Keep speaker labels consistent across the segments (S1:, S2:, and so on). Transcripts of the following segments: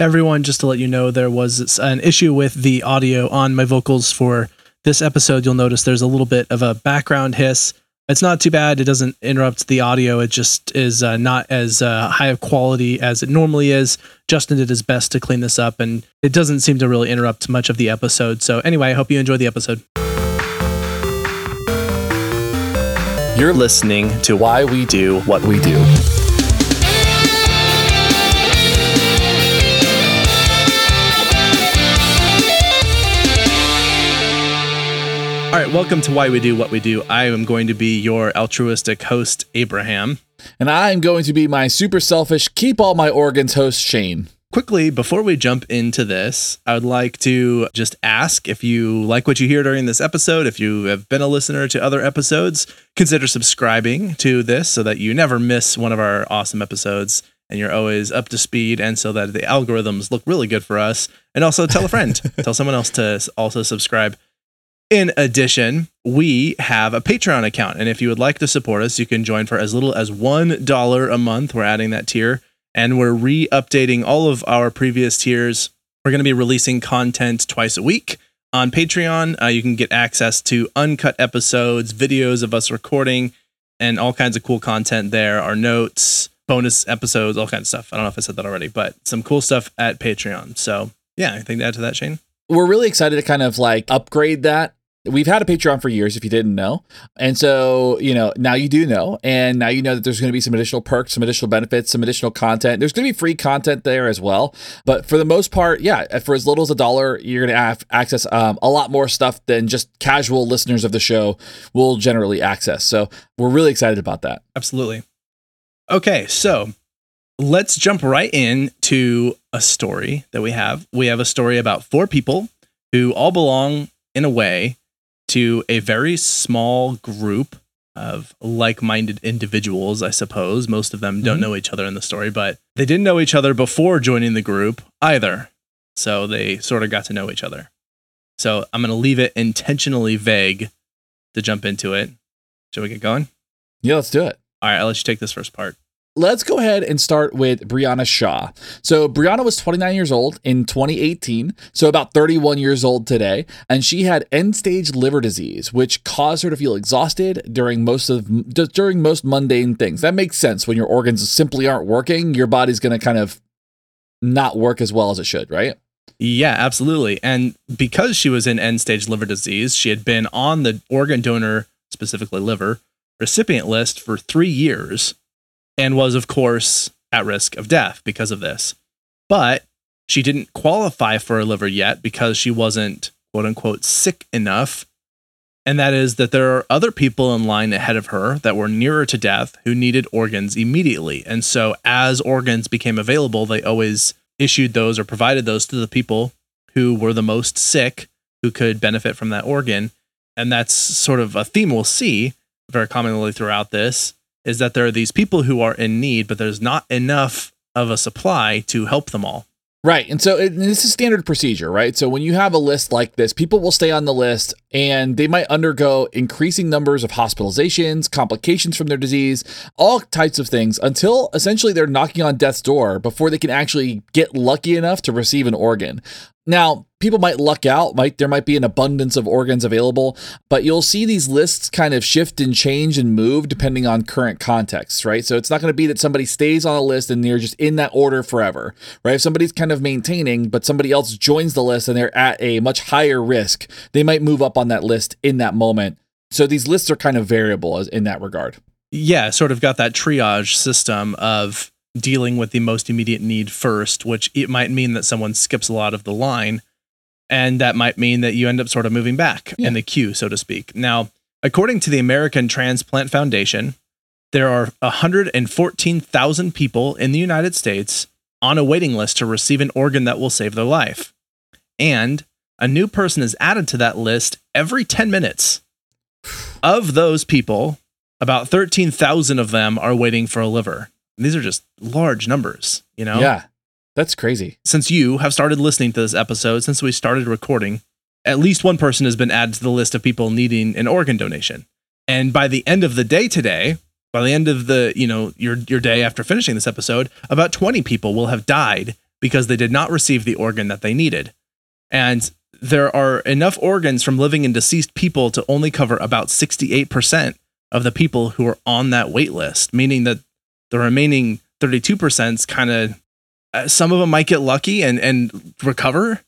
S1: Everyone, just to let you know, there was an issue with the audio on my vocals for this episode. You'll notice there's a little bit of a background hiss. It's not too bad. It doesn't interrupt the audio. It just is uh, not as uh, high of quality as it normally is. Justin did his best to clean this up, and it doesn't seem to really interrupt much of the episode. So, anyway, I hope you enjoy the episode.
S2: You're listening to Why We Do What We Do.
S1: All right, welcome to Why We Do What We Do. I am going to be your altruistic host, Abraham.
S3: And I'm going to be my super selfish, keep all my organs host, Shane.
S1: Quickly, before we jump into this, I would like to just ask if you like what you hear during this episode, if you have been a listener to other episodes, consider subscribing to this so that you never miss one of our awesome episodes and you're always up to speed and so that the algorithms look really good for us. And also tell a friend, tell someone else to also subscribe. In addition, we have a Patreon account. And if you would like to support us, you can join for as little as $1 a month. We're adding that tier and we're re updating all of our previous tiers. We're going to be releasing content twice a week on Patreon. Uh, you can get access to uncut episodes, videos of us recording, and all kinds of cool content there. Our notes, bonus episodes, all kinds of stuff. I don't know if I said that already, but some cool stuff at Patreon. So, yeah, anything to add to that, Shane?
S3: We're really excited to kind of like upgrade that We've had a Patreon for years, if you didn't know. And so, you know, now you do know. And now you know that there's going to be some additional perks, some additional benefits, some additional content. There's going to be free content there as well. But for the most part, yeah, for as little as a dollar, you're going to have access um, a lot more stuff than just casual listeners of the show will generally access. So we're really excited about that.
S1: Absolutely. Okay, so let's jump right in to a story that we have. We have a story about four people who all belong in a way to a very small group of like-minded individuals, I suppose. Most of them don't mm-hmm. know each other in the story, but they didn't know each other before joining the group either. So they sort of got to know each other. So I'm going to leave it intentionally vague to jump into it. Shall we get going?
S3: Yeah, let's do it.
S1: All right, I'll let you take this first part.
S3: Let's go ahead and start with Brianna Shaw. So, Brianna was 29 years old in 2018, so about 31 years old today, and she had end-stage liver disease, which caused her to feel exhausted during most of during most mundane things. That makes sense when your organs simply aren't working, your body's going to kind of not work as well as it should, right?
S1: Yeah, absolutely. And because she was in end-stage liver disease, she had been on the organ donor, specifically liver, recipient list for 3 years and was, of course, at risk of death because of this. But she didn't qualify for a liver yet because she wasn't, quote unquote, sick enough. And that is that there are other people in line ahead of her that were nearer to death who needed organs immediately. And so, as organs became available, they always issued those or provided those to the people who were the most sick who could benefit from that organ. And that's sort of a theme we'll see very commonly throughout this is that there are these people who are in need, but there's not enough of a supply to help them all.
S3: Right. And so it, this is standard procedure, right? So when you have a list like this, people will stay on the list and they might undergo increasing numbers of hospitalizations, complications from their disease, all types of things until essentially they're knocking on death's door before they can actually get lucky enough to receive an organ. Now, people might luck out, might there might be an abundance of organs available, but you'll see these lists kind of shift and change and move depending on current context, right? So it's not going to be that somebody stays on a list and they're just in that order forever, right? If somebody's kind of maintaining, but somebody else joins the list and they're at a much higher risk, they might move up on that list in that moment. So these lists are kind of variable in that regard.
S1: Yeah, sort of got that triage system of dealing with the most immediate need first, which it might mean that someone skips a lot of the line. And that might mean that you end up sort of moving back yeah. in the queue, so to speak. Now, according to the American Transplant Foundation, there are 114,000 people in the United States on a waiting list to receive an organ that will save their life. And a new person is added to that list every 10 minutes. Of those people, about 13,000 of them are waiting for a liver. These are just large numbers, you know?
S3: Yeah. That's crazy.
S1: Since you have started listening to this episode, since we started recording, at least one person has been added to the list of people needing an organ donation. And by the end of the day today, by the end of the, you know, your your day after finishing this episode, about 20 people will have died because they did not receive the organ that they needed. And there are enough organs from living and deceased people to only cover about 68% of the people who are on that wait list, meaning that the remaining 32% is kind of uh, some of them might get lucky and and recover,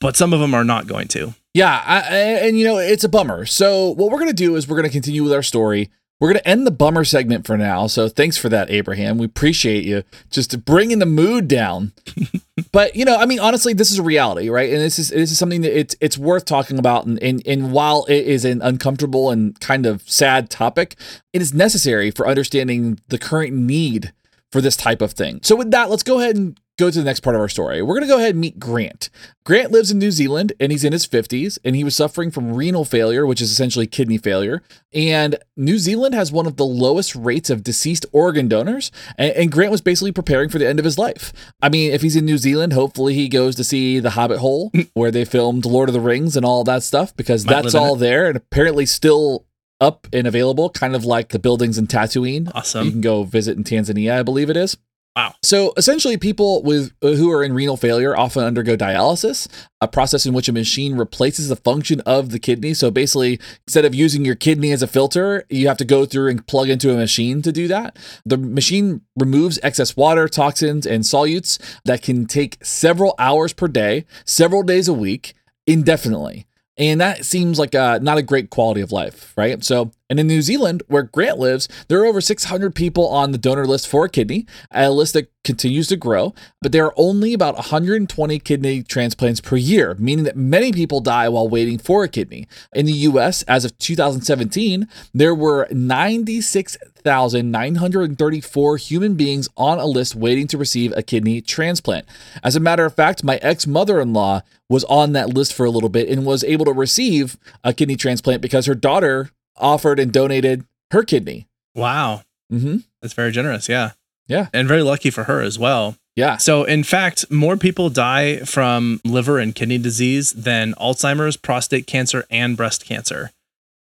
S1: but some of them are not going to.
S3: Yeah, I, and you know it's a bummer. So what we're gonna do is we're gonna continue with our story. We're gonna end the bummer segment for now. So thanks for that, Abraham. We appreciate you just bringing the mood down. but you know, I mean, honestly, this is a reality, right? And this is this is something that it's it's worth talking about. And and, and while it is an uncomfortable and kind of sad topic, it is necessary for understanding the current need for this type of thing. So with that, let's go ahead and go to the next part of our story. We're going to go ahead and meet Grant. Grant lives in New Zealand and he's in his 50s and he was suffering from renal failure, which is essentially kidney failure. And New Zealand has one of the lowest rates of deceased organ donors. And, Grant was basically preparing for the end of his life. I mean, if he's in New Zealand, hopefully he goes to see the Hobbit Hole where they filmed Lord of the Rings and all that stuff because Might that's all there and apparently still up and available, kind of like the buildings in Tatooine.
S1: Awesome.
S3: You can go visit in Tanzania, I believe it is.
S1: Wow.
S3: So essentially, people with uh, who are in renal failure often undergo dialysis, a process in which a machine replaces the function of the kidney. So basically, instead of using your kidney as a filter, you have to go through and plug into a machine to do that. The machine removes excess water, toxins, and solutes that can take several hours per day, several days a week, indefinitely. And that seems like a, not a great quality of life, right? So, and in New Zealand, where Grant lives, there are over 600 people on the donor list for a kidney, a list that continues to grow, but there are only about 120 kidney transplants per year, meaning that many people die while waiting for a kidney. In the US, as of 2017, there were 96,934 human beings on a list waiting to receive a kidney transplant. As a matter of fact, my ex mother in law was on that list for a little bit and was able to receive a kidney transplant because her daughter offered and donated her kidney.
S1: Wow.
S3: Mm-hmm.
S1: That's very generous. Yeah.
S3: Yeah.
S1: And very lucky for her as well.
S3: Yeah.
S1: So, in fact, more people die from liver and kidney disease than Alzheimer's, prostate cancer, and breast cancer.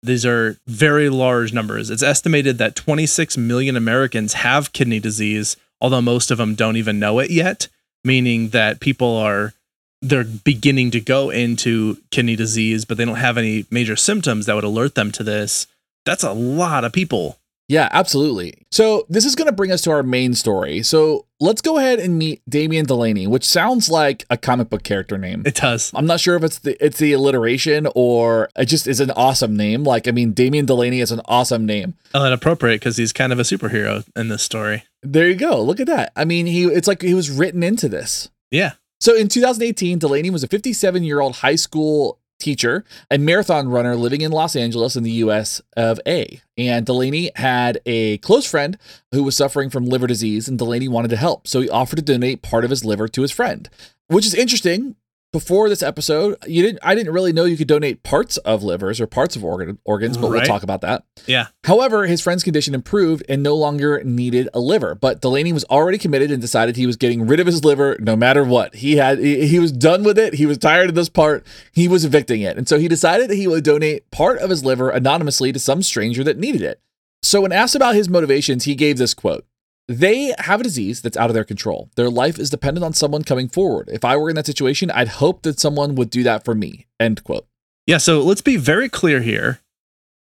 S1: These are very large numbers. It's estimated that 26 million Americans have kidney disease, although most of them don't even know it yet, meaning that people are they're beginning to go into kidney disease, but they don't have any major symptoms that would alert them to this. That's a lot of people.
S3: Yeah, absolutely. So this is going to bring us to our main story. So let's go ahead and meet Damian Delaney, which sounds like a comic book character name.
S1: It does.
S3: I'm not sure if it's the it's the alliteration or it just is an awesome name. Like I mean, Damian Delaney is an awesome name.
S1: Oh, and appropriate because he's kind of a superhero in this story.
S3: There you go. Look at that. I mean, he it's like he was written into this.
S1: Yeah.
S3: So in 2018, Delaney was a 57 year old high school teacher and marathon runner living in Los Angeles in the US of A. And Delaney had a close friend who was suffering from liver disease, and Delaney wanted to help. So he offered to donate part of his liver to his friend, which is interesting before this episode, you didn't. I didn't really know you could donate parts of livers or parts of organ, organs, but right. we'll talk about that.
S1: Yeah.
S3: However, his friend's condition improved and no longer needed a liver. But Delaney was already committed and decided he was getting rid of his liver no matter what. He had. He, he was done with it. He was tired of this part. He was evicting it, and so he decided that he would donate part of his liver anonymously to some stranger that needed it. So, when asked about his motivations, he gave this quote. They have a disease that's out of their control. Their life is dependent on someone coming forward. If I were in that situation, I'd hope that someone would do that for me. End quote.
S1: Yeah, so let's be very clear here.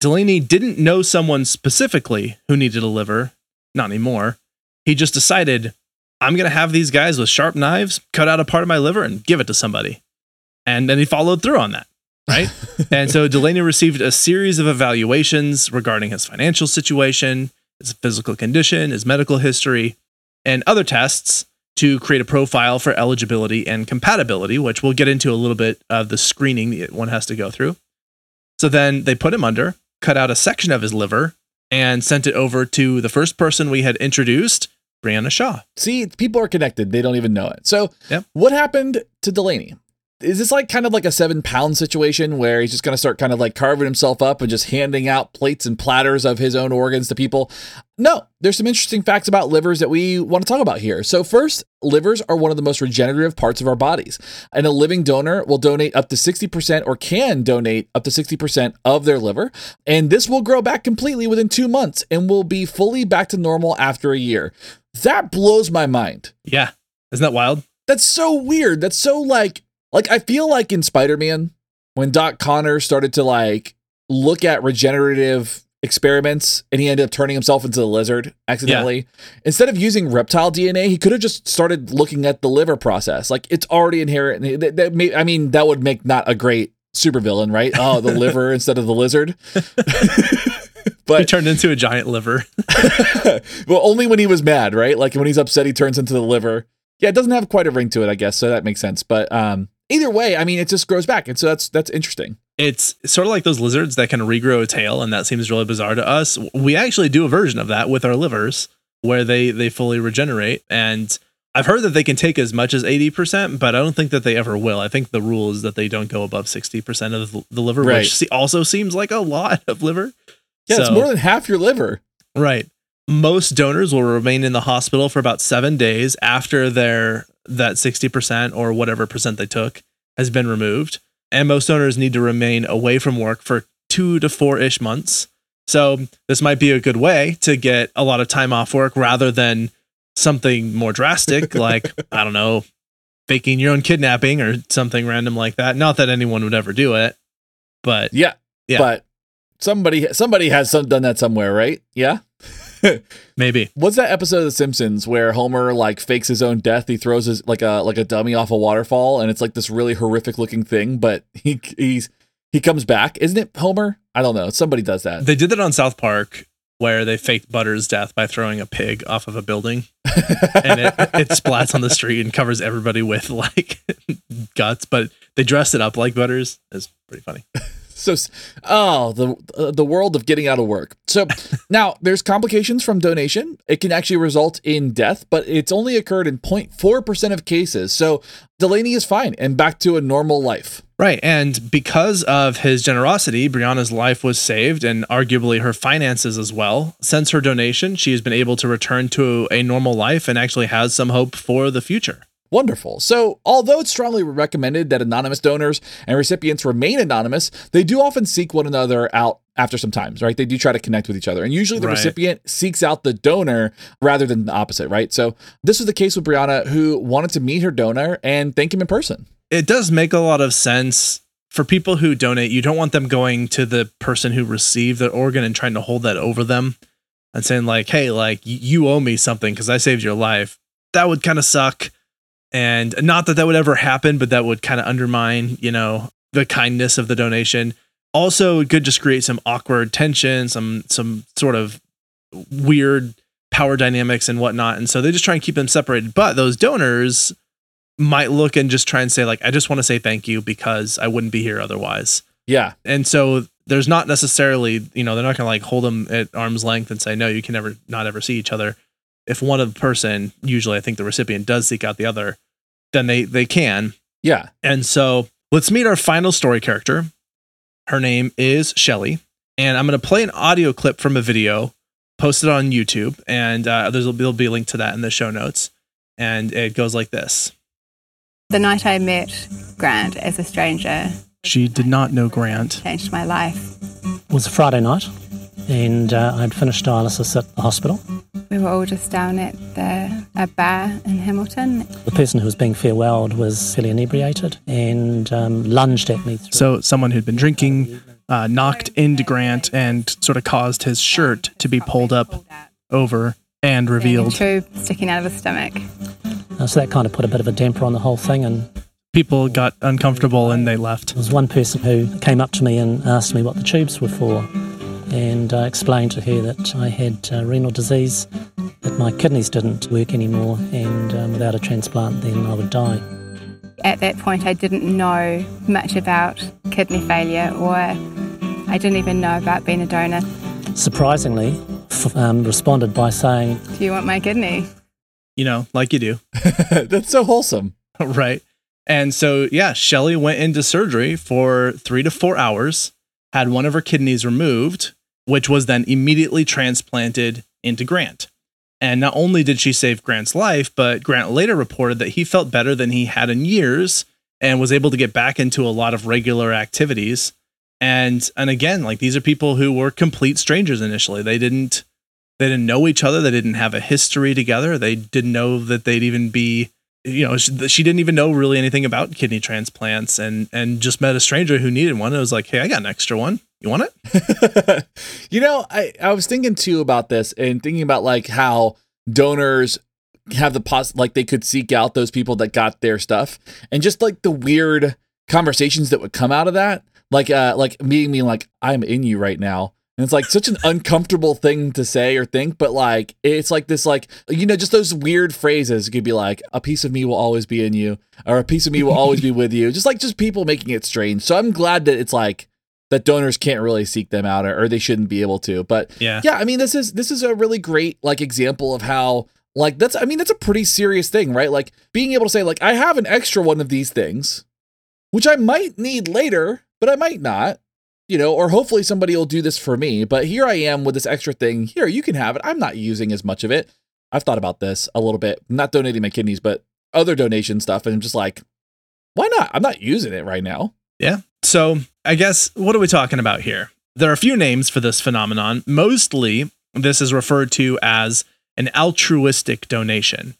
S1: Delaney didn't know someone specifically who needed a liver, not anymore. He just decided, I'm going to have these guys with sharp knives cut out a part of my liver and give it to somebody. And then he followed through on that, right? and so Delaney received a series of evaluations regarding his financial situation, his physical condition, his medical history, and other tests to create a profile for eligibility and compatibility, which we'll get into a little bit of the screening that one has to go through. So then they put him under, cut out a section of his liver, and sent it over to the first person we had introduced, Brianna Shaw.
S3: See, people are connected. They don't even know it. So,
S1: yep.
S3: what happened to Delaney? Is this like kind of like a seven pound situation where he's just going to start kind of like carving himself up and just handing out plates and platters of his own organs to people? No, there's some interesting facts about livers that we want to talk about here. So, first, livers are one of the most regenerative parts of our bodies, and a living donor will donate up to 60% or can donate up to 60% of their liver. And this will grow back completely within two months and will be fully back to normal after a year. That blows my mind.
S1: Yeah. Isn't that wild?
S3: That's so weird. That's so like like I feel like in Spider-Man when Doc Connor started to like look at regenerative experiments and he ended up turning himself into the lizard accidentally. Instead of using reptile DNA, he could have just started looking at the liver process. Like it's already inherent. That, that may, I mean, that would make not a great supervillain, right? Oh, the liver instead of the lizard. but He
S1: turned into a giant liver.
S3: well, only when he was mad, right? Like when he's upset, he turns into the liver. Yeah, it doesn't have quite a ring to it, I guess. So that makes sense. But um, either way, I mean, it just grows back, and so that's that's interesting.
S1: It's sort of like those lizards that can regrow a tail, and that seems really bizarre to us. We actually do a version of that with our livers, where they they fully regenerate. And I've heard that they can take as much as eighty percent, but I don't think that they ever will. I think the rule is that they don't go above sixty percent of the, liver,
S3: Right.
S1: which also seems like a lot of liver.
S3: Yeah, it's more than half your liver.
S1: Right. Most donors will remain in the hospital for about seven days after their that sixty percent or whatever percent they took has been removed, and most donors need to remain away from work for two to four ish months. So this might be a good way to get a lot of time off work rather than something more drastic like I don't know, faking your own kidnapping or something random like that. Not that anyone would ever do it, but
S3: Yeah,
S1: Yeah.
S3: But somebody somebody has some, done that somewhere, right? Yeah.
S1: maybe.
S3: What's that episode of The Simpsons where Homer like fakes his own death? He throws his like a like a dummy off a waterfall, and it's like this really horrific looking thing, but he he's he comes back. Isn't it Homer? I don't know. Somebody does that.
S1: They did that on South Park where they faked Butters' death by throwing a pig off of a building and it, it splats on the street and covers everybody with like guts, but they dressed it up like Butters. It's pretty funny.
S3: So oh the uh, the world of getting out of work so now there's complications from donation it can actually result in death but it's only occurred in 0.4% of cases so delaney is fine and back to a normal life
S1: Right. And because of his generosity, Brianna's life was saved and arguably her finances as well. Since her donation, she has been able to return to a normal life and actually has some hope for the future.
S3: Wonderful. So, although it's strongly recommended that anonymous donors and recipients remain anonymous, they do often seek one another out after some times, right? They do try to connect with each other. And usually the
S1: Right.
S3: recipient seeks out the donor rather than the opposite, right? So, this was the case with Brianna, who wanted to meet her donor and thank him in person.
S1: it does make a lot of sense for people who donate. You don't want them going to the person who received the organ and trying to hold that over them and saying like, "Hey, like you owe me something because I saved your life." That would kind of suck, and not that that would ever happen, but that would kind of undermine, you know, the kindness of the donation. Also, it could just create some awkward tension, some some sort of weird power dynamics and whatnot. And so they just try and keep them separated. But those donors might look and just try and say like i just want to say thank you because i wouldn't be here otherwise
S3: Yeah.
S1: and so there's not necessarily you know they're not going to like hold them at arm's length and say no you can never not ever see each other if one of the person usually i think the recipient does seek out the other then they they can.
S3: Yeah.
S1: and so let's meet our final story character. Her name is shelly. And i'm going to play an audio clip from a video posted on youtube. And uh, there's there'll be a link to that in the show notes. And it goes like this.
S4: The night I met Grant as a stranger
S1: She did not know Grant.
S4: changed my life.
S5: It was a Friday night, and uh, I'd finished dialysis at the hospital.
S4: We were all just down at the a bar in Hamilton.
S5: The person who was being farewelled was fairly inebriated and um, lunged at me. Through.
S6: So someone who'd been drinking uh, knocked into Grant and sort of caused his shirt to be pulled up over and
S4: A
S6: revealed.
S4: tube sticking out of his stomach.
S5: Uh, so that kind of put a bit of a damper on the whole thing. And
S6: People got uncomfortable and they left.
S5: there was one person who came up to me and asked me what the tubes were for, and I explained to her that I had uh, renal disease, that my kidneys didn't work anymore, and um, without a transplant, then I would die.
S4: At that point, I didn't know much about kidney failure, or I didn't even know about being a donor.
S5: Surprisingly, f- um, responded by saying,
S4: Do you want my kidney?
S1: You know, like you do.
S3: That's so wholesome.
S1: right. And so, yeah, Shelly went into surgery for three to four hours, had one of her kidneys removed, which was then immediately transplanted into Grant. And not only did she save Grant's life, but Grant later reported that he felt better than he had in years and was able to get back into a lot of regular activities. And and again, like these are people who were complete strangers initially. They didn't they didn't know each other. They didn't have a history together. They didn't know that they'd even be you know she, she didn't even know really anything about kidney transplants and and just met a stranger who needed one and was like hey i got an extra one you want it
S3: you know, I, I was thinking too about this and thinking about like how donors have the pos like they could seek out those people that got their stuff and just like the weird conversations that would come out of that. Like uh like meeting me like, I'm in you right now. And it's like such an uncomfortable thing to say or think, but like it's like this like you know, just those weird phrases. It could be like, a piece of me will always be in you, or a piece of me will always be with you. Just like just people making it strange. So I'm glad that it's like that donors can't really seek them out or, or they shouldn't be able to. But
S1: yeah
S3: yeah, I mean this is this is a really great like example of how like that's I mean that's a pretty serious thing, right? Like being able to say like I have an extra one of these things, which I might need later, but I might not. You know, or hopefully somebody will do this for me, but here I am with this extra thing. Here, you can have it. I'm not using as much of it. I've thought about this a little bit, not donating my kidneys, but other donation stuff and I'm just like why not? I'm not using it right now.
S1: Yeah. So I guess what are we talking about here? There are a few names for this phenomenon. Mostly, this is referred to as an altruistic donation.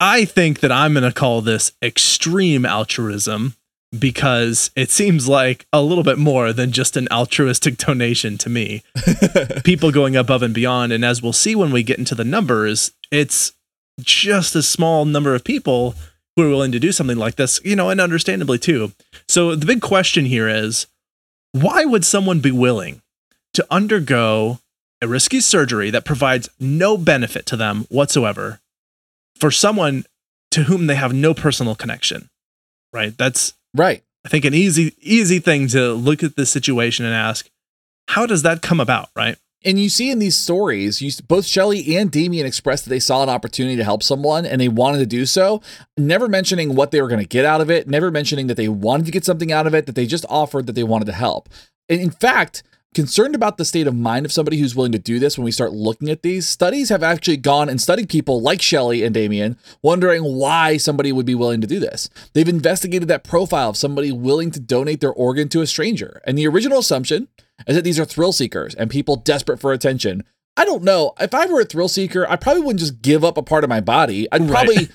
S1: I think that I'm going to call this extreme altruism because it seems like a little bit more than just an altruistic donation to me. People going above and beyond. And as we'll see when we get into the numbers, it's just a small number of people who are willing to do something like this, you know, and understandably too. So the big question here is why would someone be willing to undergo a risky surgery that provides no benefit to them whatsoever for someone to whom they have no personal connection? Right? That's
S3: Right.
S1: I think an easy easy thing to look at this situation and ask, how does that come about, right?
S3: And you see in these stories, you, both Shelley and Damien expressed that they saw an opportunity to help someone and they wanted to do so, never mentioning what they were going to get out of it, never mentioning that they wanted to get something out of it, that they just offered that they wanted to help. And in fact, concerned about the state of mind of somebody who's willing to do this when we start looking at these studies have actually gone and studied people like Shelley and Damien wondering why somebody would be willing to do this. They've investigated that profile of somebody willing to donate their organ to a stranger. And the original assumption is that these are thrill seekers and people desperate for attention. I don't know. If I were a thrill seeker, I probably wouldn't just give up a part of my body. I'd
S1: Right.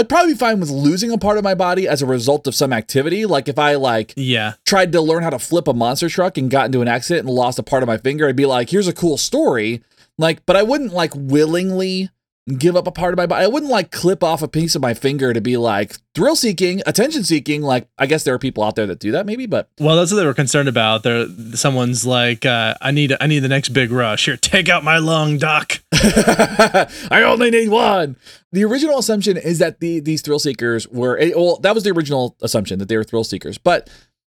S3: I'd probably be fine with losing a part of my body as a result of some activity. Like if I like
S1: Yeah.
S3: tried to learn how to flip a monster truck and got into an accident and lost a part of my finger, I'd be like, here's a cool story. Like, but I wouldn't like willingly give up a part of my body. I wouldn't like clip off a piece of my finger to be like thrill seeking, attention seeking. Like, I guess there are people out there that do that maybe, but
S1: Well, that's what they were concerned about. There, someone's like, uh, "I need, I need the next big rush. Here, take out my lung, doc."
S3: I only need one. The original assumption is that the these thrill seekers were eh, well, that was the original assumption that they were thrill seekers. But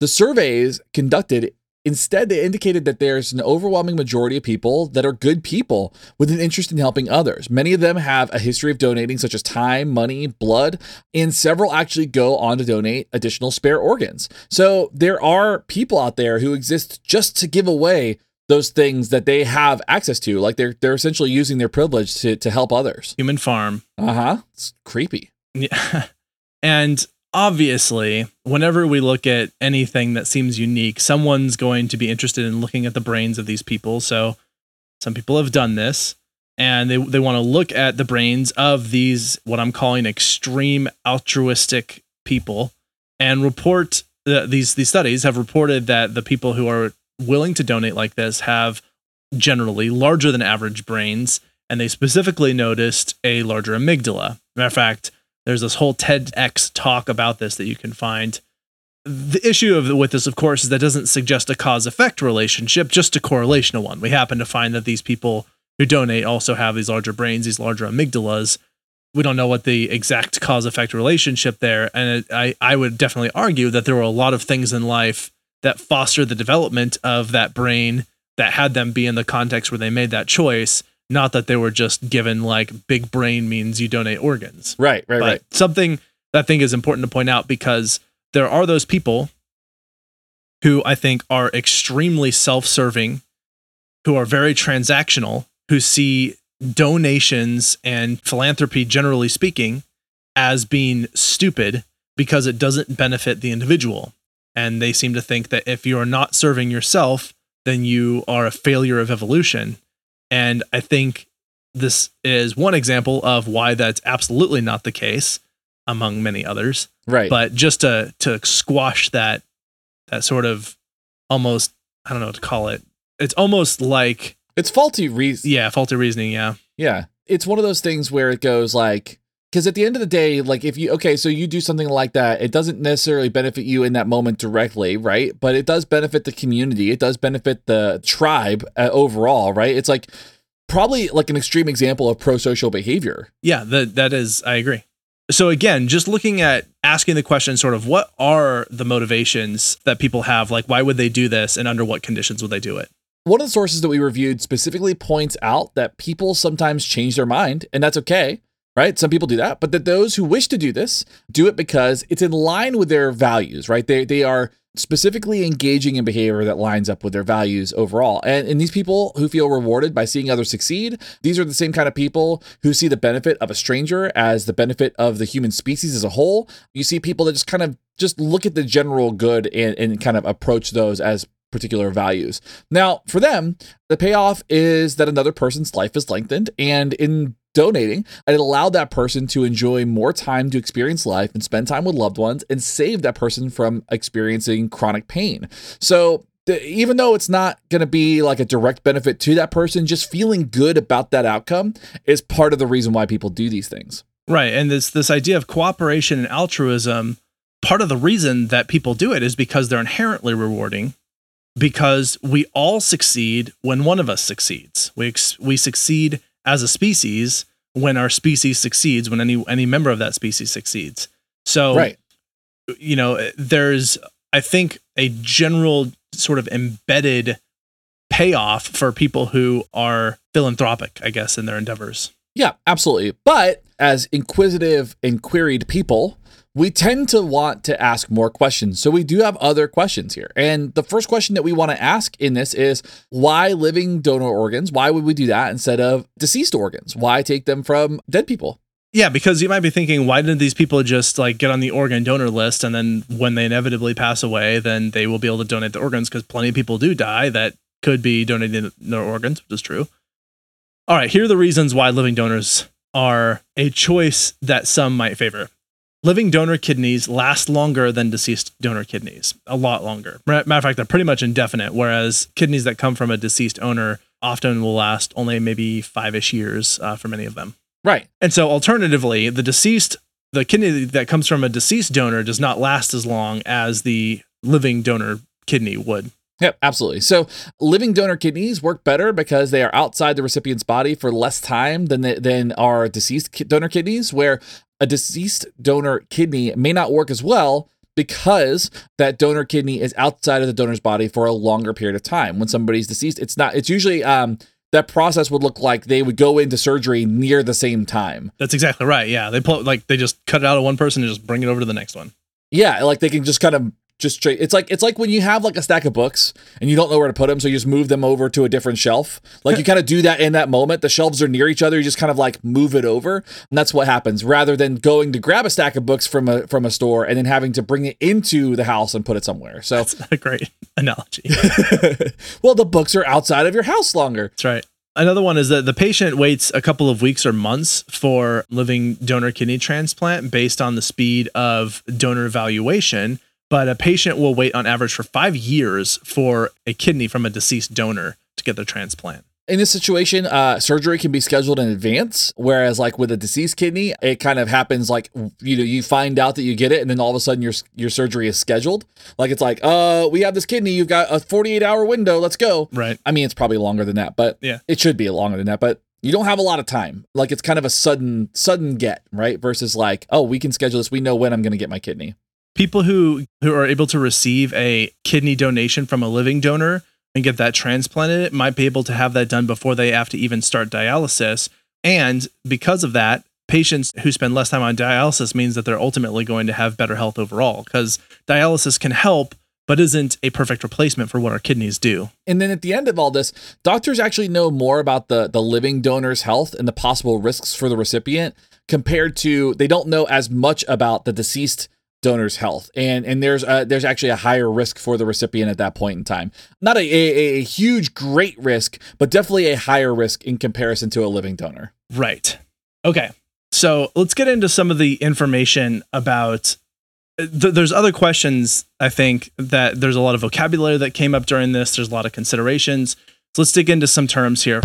S3: the surveys conducted instead they indicated that there's an overwhelming majority of people that are good people with an interest in helping others. Many of them have a history of donating such as time, money, blood, and several actually go on to donate additional spare organs. So there are people out there who exist just to give away those things that they have access to. Like they're they're essentially using their privilege to to help others.
S1: Human farm.
S3: Uh huh. It's creepy.
S1: Yeah. And obviously, whenever we look at anything that seems unique, someone's going to be interested in looking at the brains of these people. So some people have done this and they, they want to look at the brains of these, what I'm calling extreme altruistic people, and report uh, these, these studies have reported that the people who are willing to donate like this have generally larger than average brains. And they specifically noticed a larger amygdala. Matter of fact, there's this whole TEDx talk about this that you can find. The issue of with this, of course, is that doesn't suggest a cause effect relationship, just a correlational one. We happen to find that these people who donate also have these larger brains, these larger amygdalas. We don't know what the exact cause effect relationship there, and it, I I would definitely argue that there were a lot of things in life that foster the development of that brain that had them be in the context where they made that choice. Not that they were just given like big brain means you donate organs
S3: Right. Right.
S1: but
S3: right.
S1: something that I think is important to point out because there are those people who I think are extremely self serving, who are very transactional, who see donations and philanthropy, generally speaking, as being stupid because it doesn't benefit the individual. And they seem to think that if you're not serving yourself, then you are a failure of evolution. And I think this is one example of why that's absolutely not the case. among many others.
S3: Right.
S1: But just to to squash that that sort of almost I don't know what to call it. It's almost like
S3: it's faulty reason.
S1: yeah, faulty reasoning. Yeah,
S3: Yeah. It's one of those things where it goes like, because at the end of the day, like if you, okay, so you do something like that, it doesn't necessarily benefit you in that moment directly, right? But it does benefit the community. It does benefit the tribe uh, overall, right? It's like probably like an extreme example of pro social behavior.
S1: yeah. That that is. I agree. So again, just looking at asking the question, sort of, what are the motivations that people have? Like, why would they do this, and under what conditions would they do it?
S3: One of the sources that we reviewed specifically points out that people sometimes change their mind, and that's okay, right? Some people do that, but that those who wish to do this do it because it's in line with their values, right? They they are specifically engaging in behavior that lines up with their values overall. And, and these people who feel rewarded by seeing others succeed, these are the same kind of people who see the benefit of a stranger as the benefit of the human species as a whole. You see people that just kind of just look at the general good and, and kind of approach those as particular values. Now, for them, the payoff is that another person's life is lengthened, and in donating, it allowed that person to enjoy more time to experience life and spend time with loved ones and save that person from experiencing chronic pain. So, even though it's not going to be like a direct benefit to that person, just feeling good about that outcome is part of the reason why people do these things.
S1: Right. And this this idea of cooperation and altruism, part of the reason that people do it is because they're inherently rewarding because we all succeed when one of us succeeds. We we succeed as a species when our species succeeds, when any any member of that species succeeds. So
S3: Right.
S1: you know, there's I think a general sort of embedded payoff for people who are philanthropic, I guess, in their endeavors.
S3: Yeah, absolutely. But as inquisitive and queried people, we tend to want to ask more questions. So we do have other questions here. And the first question that we want to ask in this is why living donor organs? Why would we do that instead of deceased organs? Why take them from dead people?
S1: Yeah, because you might be thinking, why didn't these people just like get on the organ donor list and then when they inevitably pass away, then they will be able to donate the organs? Because plenty of people do die that could be donating their organs, which is true. All right, here are the reasons why living donors are a choice that some might favor. Living donor kidneys last longer than deceased donor kidneys, a lot longer. Matter of fact, they're pretty much indefinite, whereas kidneys that come from a deceased owner often will last only maybe five ish years uh, for many of them.
S3: Right.
S1: And so, alternatively, the deceased, the kidney that comes from a deceased donor does not last as long as the living donor kidney would.
S3: Yep, absolutely. So, living donor kidneys work better because they are outside the recipient's body for less time than the, than our deceased donor kidneys, where a deceased donor kidney may not work as well because that donor kidney is outside of the donor's body for a longer period of time. When somebody's deceased, it's not. It's usually um, that process would look like they would go into surgery near the same time.
S1: That's exactly right. Yeah, they pull like they just cut it out of one person and just bring it over to the next one.
S3: Yeah, like they can just kind of just straight. It's like it's like when you have like a stack of books and you don't know where to put them, so you just move them over to a different shelf. Like you kind of do that in that moment. The shelves are near each other. You just kind of like move it over, and that's what happens. Rather than going to grab a stack of books from a from a store and then having to bring it into the house and put it somewhere. So,
S1: That's a great analogy.
S3: well, the books are outside of your house longer.
S1: That's right. Another one is that the patient waits a couple of weeks or months for living donor kidney transplant based on the speed of donor evaluation. But a patient will wait on average for five years for a kidney from a deceased donor to get their transplant.
S3: In this situation, uh, surgery can be scheduled in advance, whereas like with a deceased kidney, it kind of happens like you know you find out that you get it, and then all of a sudden your your surgery is scheduled. Like it's like, uh, we have this kidney, you've got a 48 hour window, let's go.
S1: Right.
S3: I mean, it's probably longer than that, but
S1: Yeah.
S3: it should be longer than that, but you don't have a lot of time. Like it's kind of a sudden sudden get, right? Versus like, oh, we can schedule this. We know when I'm going to get my kidney.
S1: People who who are able to receive a kidney donation from a living donor and get that transplanted might be able to have that done before they have to even start dialysis. And because of that, patients who spend less time on dialysis means that they're ultimately going to have better health overall because dialysis can help but isn't a perfect replacement for what our kidneys do.
S3: And then at the end of all this, doctors actually know more about the the living donor's health and the possible risks for the recipient compared to they don't know as much about the deceased donor's health. And and there's uh there's actually a higher risk for the recipient at that point in time. Not a, a, a huge great risk, but definitely a higher risk in comparison to a living donor.
S1: Right. Okay. So let's get into some of the information about. Th- there's other questions, I think, that there's a lot of vocabulary that came up during this. There's a lot of considerations. So let's dig into some terms here.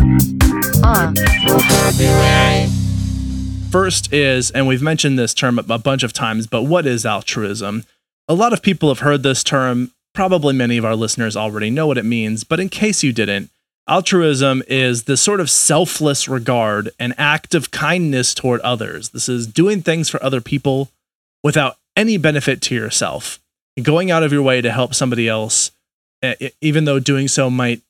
S1: First is, and we've mentioned this term a bunch of times, but what is altruism? A lot of people have heard this term. Probably many of our listeners already know what it means, but in case you didn't, altruism is the sort of selfless regard, an act of kindness toward others. This is doing things for other people without any benefit to yourself, going out of your way to help somebody else, even though doing so might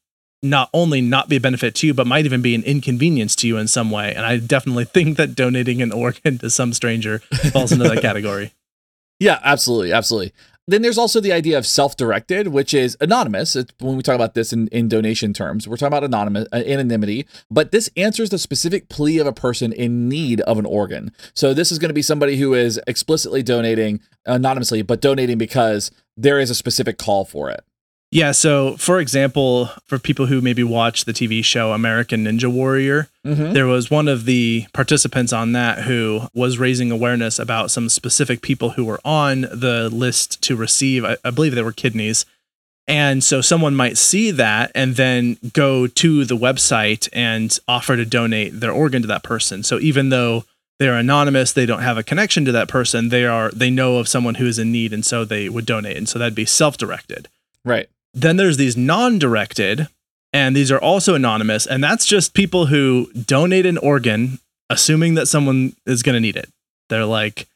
S1: not only not be a benefit to you, but might even be an inconvenience to you in some way. And I definitely think that donating an organ to some stranger falls into that category.
S3: Yeah, absolutely, absolutely. Then there's also the idea of self-directed, which is anonymous. It's, when we talk about this in, in donation terms, we're talking about anonymous uh, anonymity, but this answers the specific plea of a person in need of an organ. So this is going to be somebody who is explicitly donating anonymously, but donating because there is a specific call for it.
S1: Yeah. So, for example, for people who maybe watch the TV show American Ninja Warrior,
S3: Mm-hmm.
S1: there was one of the participants on that who was raising awareness about some specific people who were on the list to receive, I, I believe they were kidneys. And so someone might see that and then go to the website and offer to donate their organ to that person. So even though they're anonymous, they don't have a connection to that person, they are they know of someone who is in need and so they would donate. And so that'd be self-directed.
S3: Right.
S1: Then there's these non-directed and these are also anonymous and that's just people who donate an organ assuming that someone is going to need it. They're like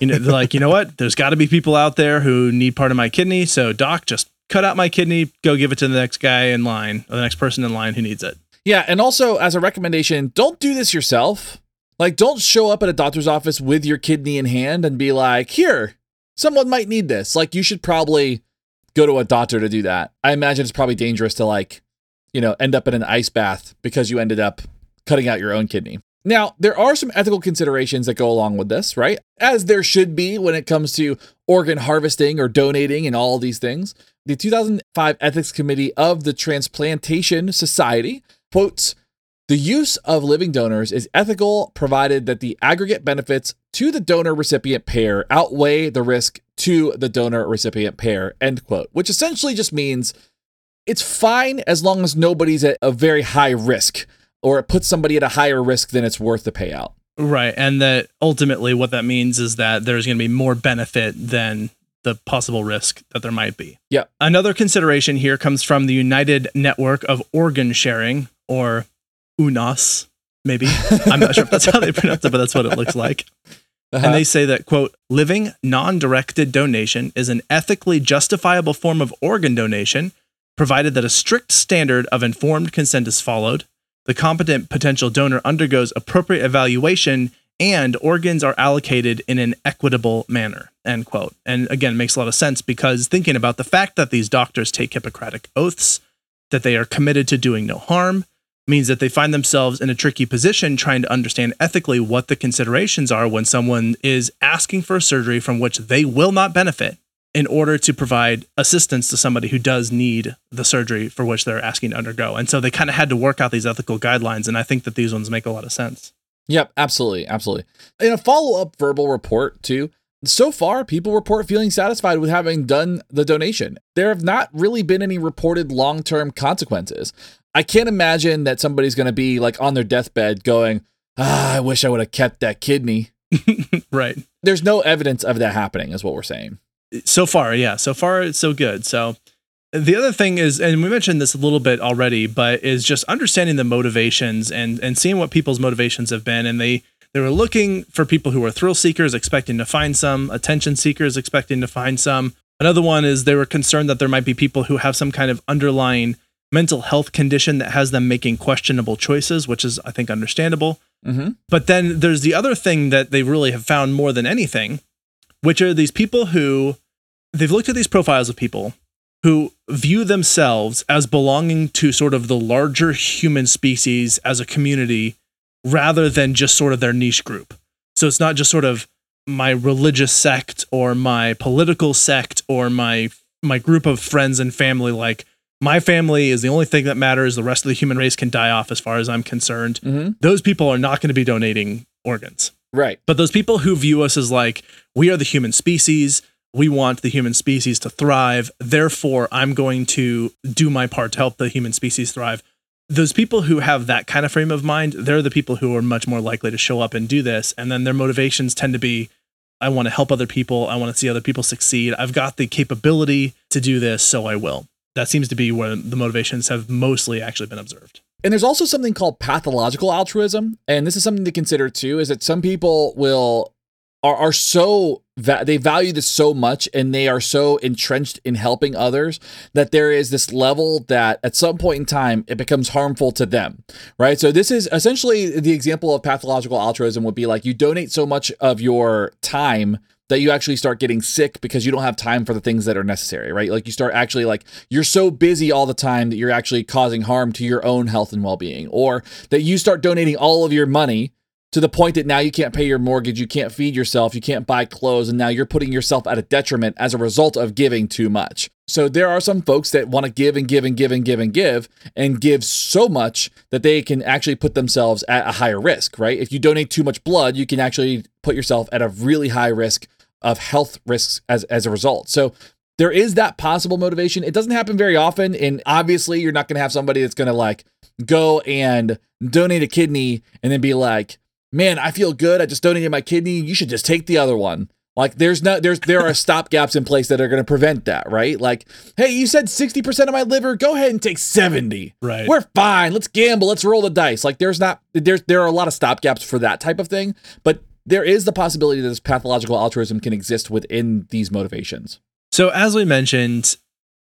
S1: you know they're like, "You know what? There's got to be people out there who need part of my kidney, so doc just cut out my kidney, go give it to the next guy in line or the next person in line who needs it."
S3: Yeah, and also as a recommendation, don't do this yourself. Like, don't show up at a doctor's office with your kidney in hand and be like, here, someone might need this. Like, you should probably go to a doctor to do that. I imagine it's probably dangerous to, like, you know, end up in an ice bath because you ended up cutting out your own kidney. Now, there are some ethical considerations that go along with this, right? As there should be when it comes to organ harvesting or donating and all these things. The 2005 Ethics Committee of the Transplantation Society quotes The use of living donors is ethical provided that the aggregate benefits to the donor recipient pair outweigh the risk to the donor recipient pair, end quote, which essentially just means it's fine as long as nobody's at a very high risk or it puts somebody at a higher risk than it's worth the payout.
S1: Right. And that ultimately what that means is that there's going to be more benefit than the possible risk that there might be.
S3: Yeah.
S1: Another consideration here comes from the United Network of Organ Sharing, or UNOS, maybe. I'm not sure if that's how they pronounce it, but that's what it looks like. And they uh-huh. say that, quote, living non directed donation is an ethically justifiable form of organ donation, provided that a strict standard of informed consent is followed, the competent potential donor undergoes appropriate evaluation, and organs are allocated in an equitable manner, end quote. And again, makes a lot of sense because thinking about the fact that these doctors take Hippocratic oaths, that they are committed to doing no harm, means that they find themselves in a tricky position trying to understand ethically what the considerations are when someone is asking for a surgery from which they will not benefit in order to provide assistance to somebody who does need the surgery for which they're asking to undergo. And so they kind of had to work out these ethical guidelines. And I think that these ones make a lot of sense.
S3: Yep, absolutely, absolutely. In a follow-up verbal report too, so far people report feeling satisfied with having done the donation. There have not really been any reported long-term consequences. I can't imagine that somebody's going to be like on their deathbed going, ah, "I wish I would have kept that kidney."
S1: right.
S3: There's no evidence of that happening is what we're saying.
S1: So far, yeah. So far it's so good. So the other thing is, and we mentioned this a little bit already, but is just understanding the motivations and and seeing what people's motivations have been. And they they were looking for people who were thrill seekers, expecting to find some, attention seekers, expecting to find some. Another one is they were concerned that there might be people who have some kind of underlying mental health condition that has them making questionable choices, which is, I think, understandable.
S3: Mm-hmm.
S1: But then there's the other thing that they really have found more than anything, which are these people who they've looked at these profiles of people who view themselves as belonging to sort of the larger human species as a community rather than just sort of their niche group. So it's not just sort of my religious sect or my political sect or my my group of friends and family like my family is the only thing that matters the rest of the human race can die off as far as i'm concerned
S3: Mm-hmm.
S1: those people are not going to be donating organs
S3: Right.
S1: But those people who view us as like, we are the human species, we want the human species to thrive, therefore I'm going to do my part to help the human species thrive. Those people who have that kind of frame of mind, they're the people who are much more likely to show up and do this. And then their motivations tend to be, I want to help other people, I want to see other people succeed, I've got the capability to do this, so I will. That seems to be where the motivations have mostly actually been observed.
S3: And there's also something called pathological altruism, and this is something to consider too. Is that some people will are are so va- they value this so much, and they are so entrenched in helping others that there is this level that at some point in time it becomes harmful to them, right? So this is essentially the example of pathological altruism would be like you donate so much of your time that you actually start getting sick because you don't have time for the things that are necessary, right? Like you start actually like you're so busy all the time that you're actually causing harm to your own health and well-being or that you start donating all of your money to the point that now you can't pay your mortgage, you can't feed yourself, you can't buy clothes and now you're putting yourself at a detriment as a result of giving too much. So there are some folks that want to give and give and give and give and give and give so much that they can actually put themselves at a higher risk, right? If you donate too much blood, you can actually put yourself at a really high risk of health risks as as a result. So there is that possible motivation. It doesn't happen very often, and obviously you're not going to have somebody that's going to like go and donate a kidney and then be like, "Man, I feel good. I just donated my kidney. You should just take the other one." Like there's no there's there are stop gaps in place that are going to prevent that, right? Like, hey, you said 60% of my liver, go ahead and take 70.
S1: Right.
S3: We're fine. Let's gamble. Let's roll the dice. Like there's not there's there are a lot of stop gaps for that type of thing, but there is the possibility that this pathological altruism can exist within these motivations.
S1: So, as we mentioned,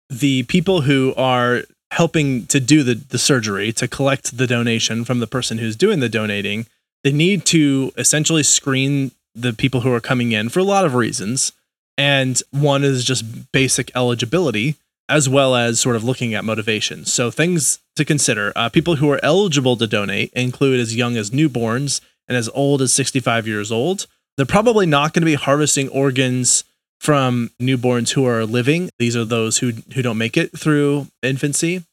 S1: the people who are helping to do the, the surgery to collect the donation from the person who's doing the donating, they need to essentially screen the people who are coming in for a lot of reasons. And one is just basic eligibility, as well as sort of looking at motivation. So, things to consider uh, people who are eligible to donate include as young as newborns and as old as 65 years old. They're probably not going to be harvesting organs from newborns who are living. These are those who who don't make it through infancy.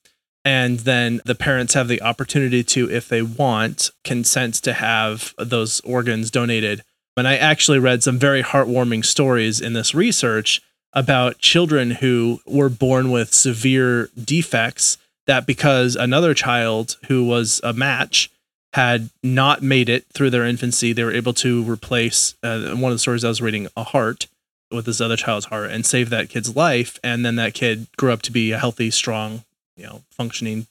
S1: And then the parents have the opportunity to, if they want, consent to have those organs donated. And I actually read some very heartwarming stories in this research about children who were born with severe defects that because another child who was a match had not made it through their infancy, they were able to replace uh, one of the stories I was reading a heart with this other child's heart and save that kid's life. And then that kid grew up to be a healthy, strong, you know, functioning,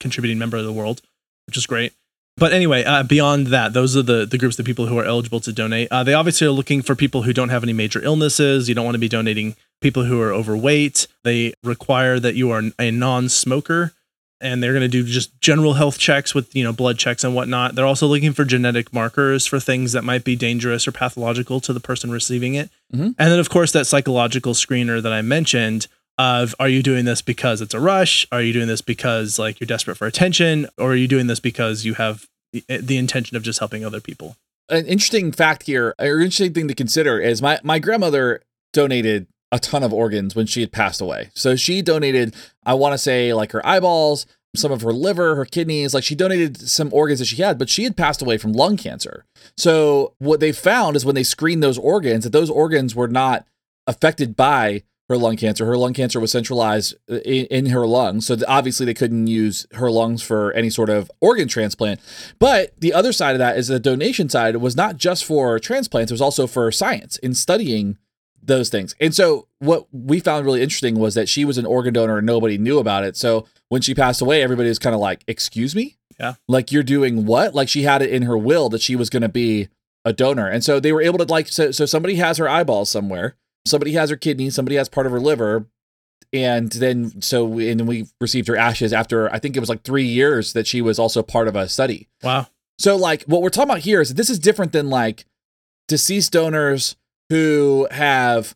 S1: contributing member of the world, which is great. But anyway, uh, beyond that, those are the, the groups of people who are eligible to donate. Uh, they obviously are looking for people who don't have any major illnesses. You don't want to be donating people who are overweight. They require that you are a non smoker and they're going to do just general health checks with you know blood checks and whatnot. They're also looking for genetic markers for things that might be dangerous or pathological to the person receiving it.
S3: Mhm.
S1: and then of course that psychological screener that i mentioned of are you doing this because it's a rush? Are you doing this because like you're desperate for attention? Or are you doing this because you have the, the intention of just helping other people?
S3: An interesting fact here, or interesting thing to consider is my my grandmother donated a ton of organs when she had passed away. So she donated, I want to say, like her eyeballs, some of her liver, her kidneys. Like she donated some organs that she had, but she had passed away from lung cancer. So what they found is when they screened those organs, that those organs were not affected by her lung cancer. Her lung cancer was centralized uh, in, in her lungs. So obviously they couldn't use her lungs for any sort of organ transplant. But the other side of that is the donation side was not just for transplants, it was also for science in studying those things. And so what we found really interesting was that she was an organ donor and nobody knew about it. So when she passed away, everybody was kind of like, "Excuse me?"
S1: Yeah.
S3: Like you're doing what? Like she had it in her will that she was going to be a donor. And so they were able to like so so somebody has her eyeballs somewhere, somebody has her kidney, somebody has part of her liver, and then so we, and then we received her ashes after I think it was like 3 years that she was also part of a study.
S1: wow
S3: So like what we're talking about here is that this is different than like deceased donors who have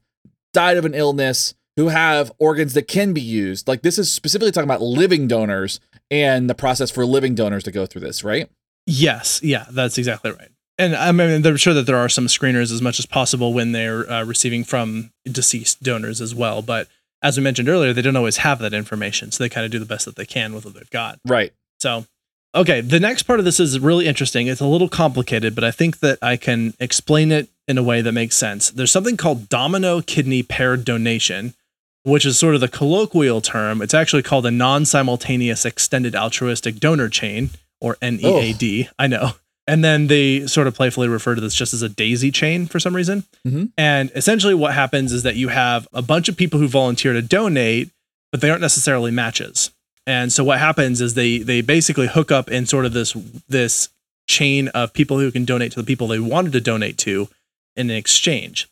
S3: died of an illness, who have organs that can be used. Like this is specifically talking about living donors and the process for living donors to go through this, right?
S1: Yes, yeah, that's exactly right. And I mean, I'm sure that there are some screeners as much as possible when they're uh, receiving from deceased donors as well. But as we mentioned earlier, they don't always have that information, so they kind of do the best that they can with what they've got.
S3: Right.
S1: So Okay, the next part of this is really interesting. It's a little complicated, but I think that I can explain it in a way that makes sense. There's something called domino kidney paired donation, which is sort of the colloquial term. It's actually called a non simultaneous extended altruistic donor chain, or NEAD. I know. And then they sort of playfully refer to this just as a daisy chain for some reason.
S3: Mhm.
S1: And essentially, what happens is that you have a bunch of people who volunteer to donate, but they aren't necessarily matches. And so what happens is they they basically hook up in sort of this this chain of people who can donate to the people they wanted to donate to in an exchange.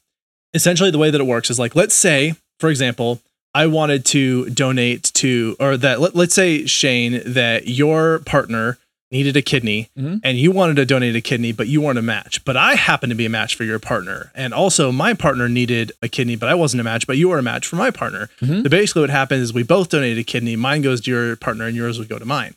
S1: Essentially, the way that it works is like, let's say, for example, I wanted to donate to, or that let, let's say, Shane, that your partner needed a kidney
S3: Mhm.
S1: and you wanted to donate a kidney, but you weren't a match. But I happen to be a match for your partner. And also, my partner needed a kidney, but I wasn't a match, but you were a match for my partner.
S3: Mhm.
S1: So basically, what happens is we both donated a kidney, mine goes to your partner, and yours would go to mine.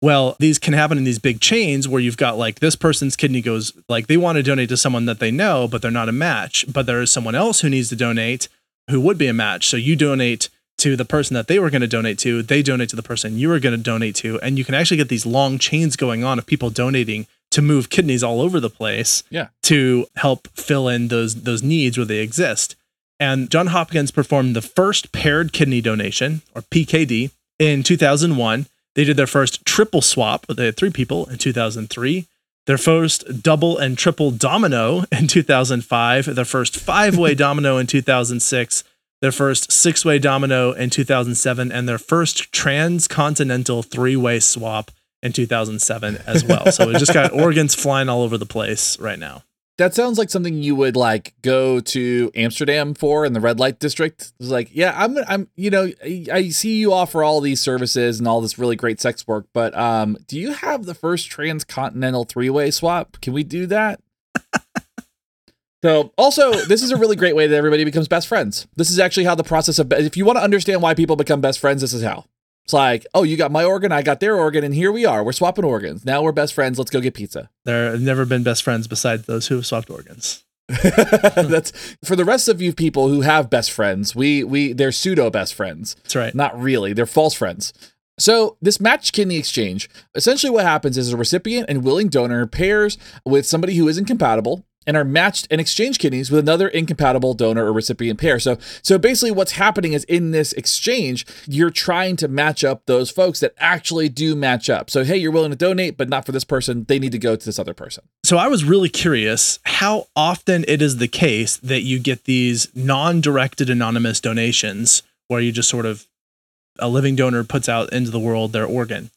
S1: Well, these can happen in these big chains where you've got like this person's kidney goes like they want to donate to someone that they know, but they're not a match. But there is someone else who needs to donate who would be a match. So you donate to the person that they were going to donate to, they donate to the person you were going to donate to, and you can actually get these long chains going on of people donating to move kidneys all over the place
S3: Yeah.
S1: to help fill in those those needs where they exist. And John Hopkins performed the first paired kidney donation, or PKD, in 2001. They did their first triple swap, they had three people in 2003. Their first double and triple domino in 2005. Their first five way domino in 2006. Their first six way domino in 2007. And their first transcontinental three way swap in 2007 as well. so we just got organs flying all over the place right now.
S3: That sounds like something you would like go to Amsterdam for in the red light district. It's like, yeah, I'm, I'm, you know, I, I see you offer all these services and all this really great sex work, but um, do you have the first transcontinental three way swap? Can we do that? So, also, this is a really great way that everybody becomes best friends. This is actually how the process of, if you want to understand why people become best friends, this is how. It's like, oh, you got my organ, I got their organ, and here we are. We're swapping organs. Now we're best friends. Let's go get pizza.
S1: There have never been best friends besides those who have swapped organs.
S3: That's for the rest of you people who have best friends. We we they're pseudo best friends.
S1: That's right.
S3: Not really. They're false friends. So this matched kidney exchange, essentially what happens is a recipient and willing donor pairs with somebody who is incompatible and are matched and exchange kidneys with another incompatible donor or recipient pair. So so basically what's happening is in this exchange, you're trying to match up those folks that actually do match up. So hey, you're willing to donate, but not for this person. They need to go to this other person.
S1: So I was really curious how often it is the case that you get these non-directed anonymous donations where you just sort of a living donor puts out into the world their organ.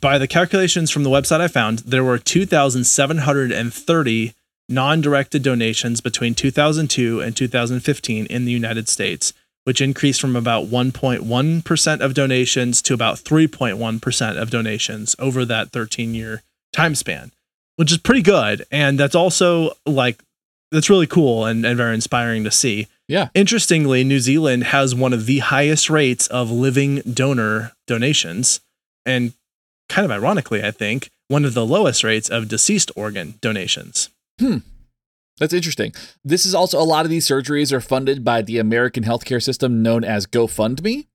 S1: By the calculations from the website I found, there were 2,730 non-directed donations between 2002 and 2015 in the United States, which increased from about 1.1% of donations to about 3.1% of donations over that 13-year time span which is pretty good. And that's also like that's really cool and, and very inspiring to see.
S3: Yeah.
S1: Interestingly, New Zealand has one of the highest rates of living donor donations, and kind of ironically, I think, one of the lowest rates of deceased organ donations. Hmm.
S3: That's interesting. This is also a lot of these surgeries are funded by the American healthcare system known as GoFundMe.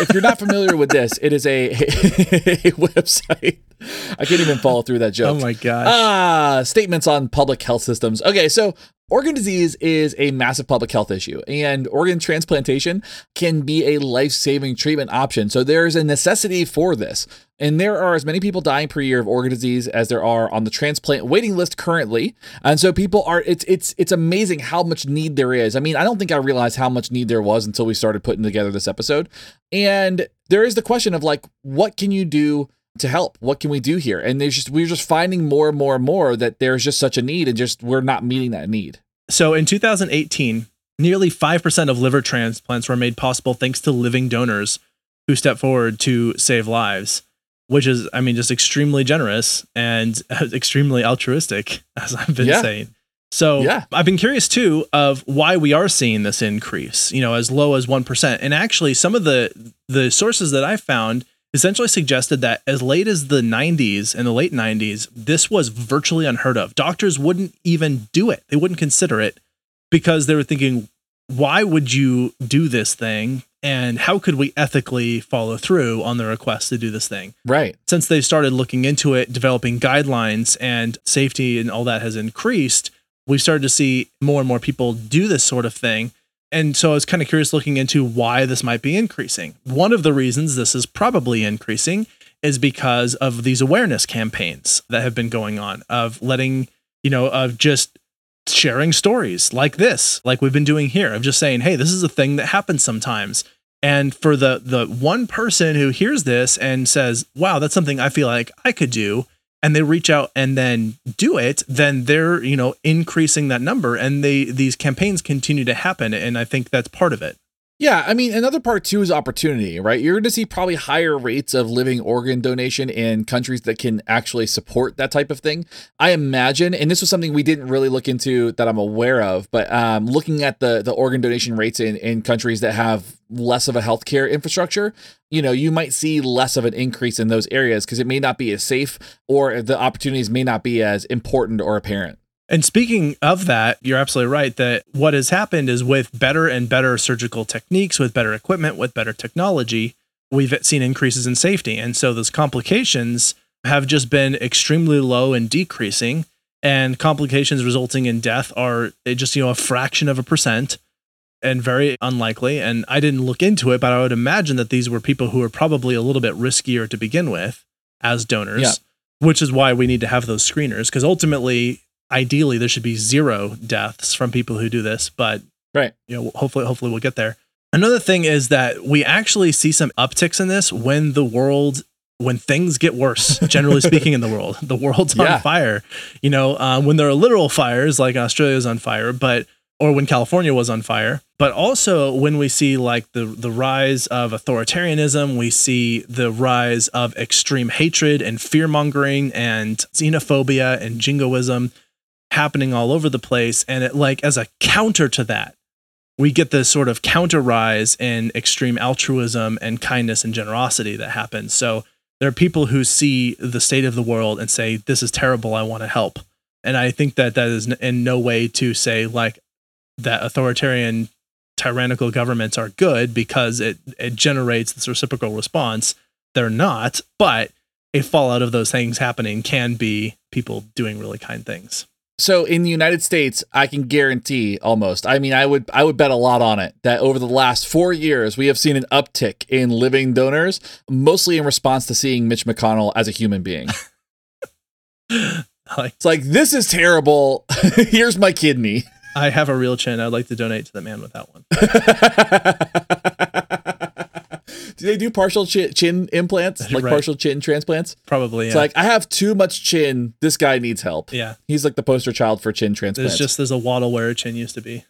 S3: if you're not familiar with this, it is a, a website. I can't even follow through that joke.
S1: Oh my gosh.
S3: Ah, statements on public health systems. Okay, so organ disease is a massive public health issue, and organ transplantation can be a life saving treatment option. So there's a necessity for this. And there are as many people dying per year of organ disease as there are on the transplant waiting list currently. And so people are it's it's it's amazing how much need there is. I mean, I don't think I realized how much need there was until we started putting together this episode. And there is the question of like what can you do to help? What can we do here? And there's just we're just finding more and more and more that there's just such a need and just we're not meeting that need.
S1: So in 2018, nearly 5% of liver transplants were made possible thanks to living donors who stepped forward to save lives, which is, I mean, just extremely generous and extremely altruistic, as I've been
S3: Yeah.
S1: saying. So
S3: Yeah.
S1: I've been curious too of why we are seeing this increase, you know, as low as 1%. And actually some of the the sources that I found essentially suggested that as late as the 90s and the late 90s, this was virtually unheard of. Doctors wouldn't even do it. They wouldn't consider it because they were thinking, why would you do this thing and how could we ethically follow through on the request to do this thing?
S3: Right.
S1: Since they started looking into it, developing guidelines and safety and all that has increased, we've started to see more and more people do this sort of thing. And so I was kind of curious looking into why this might be increasing. One of the reasons this is probably increasing is because of these awareness campaigns that have been going on of letting, you know, of just sharing stories like this, like we've been doing here, of just saying, hey, this is a thing that happens sometimes. And for the the one person who hears this and says, wow, that's something I feel like I could do, and they reach out and then do it, then they're, you know, increasing that number and they these campaigns continue to happen. And I think that's part of it.
S3: Yeah, I mean, another part too is opportunity, right? You're going to see probably higher rates of living organ donation in countries that can actually support that type of thing. I imagine, and this was something we didn't really look into that I'm aware of, but um, looking at the the organ donation rates in in countries that have less of a healthcare infrastructure, you know, you might see less of an increase in those areas because it may not be as safe or the opportunities may not be as important or apparent.
S1: And speaking of that, you're absolutely right that what has happened is with better and better surgical techniques, with better equipment, with better technology, we've seen increases in safety. And so those complications have just been extremely low and decreasing. And complications resulting in death are eh, just, you know, a fraction of a percent and very unlikely. And I didn't look into it, but I would imagine that these were people who were probably a little bit riskier to begin with as donors,
S3: Yeah.
S1: which is why we need to have those screeners. Because ultimately, ideally there should be zero deaths from people who do this but
S3: Right.
S1: you know hopefully hopefully we'll get there another thing is that we actually see some upticks in this when the world when things get worse generally speaking in the world the world's
S3: Yeah.
S1: on fire you know uh, when there are literal fires like australia's on fire but or when california was on fire but also when we see like the the rise of authoritarianism we see the rise of extreme hatred and fear mongering and xenophobia and jingoism happening all over the place. And it like as a counter to that we get this sort of counter rise in extreme altruism and kindness and generosity that happens. So there are people who see the state of the world and say this is terrible. I want to help. And i think that that is in no way to say like that authoritarian tyrannical governments are good because it it generates this reciprocal response. They're not but a fallout of those things happening can be people doing really kind things
S3: So in the United States, I can guarantee almost. I mean, I would I would bet a lot on it that over the last 4 years we have seen an uptick in living donors, mostly in response to seeing Mitch McConnell as a human being. It's like this is terrible. Here's my kidney.
S1: I have a real chin. I'd like to donate to the man without one.
S3: do they do partial chi- chin implants, like
S1: Right.
S3: partial chin transplants?
S1: Probably.
S3: It's
S1: Yeah.
S3: like I have too much chin. This guy needs help.
S1: yeah.
S3: He's like the poster child for chin
S1: There's
S3: transplants.
S1: just there's a waddle where a chin used to be.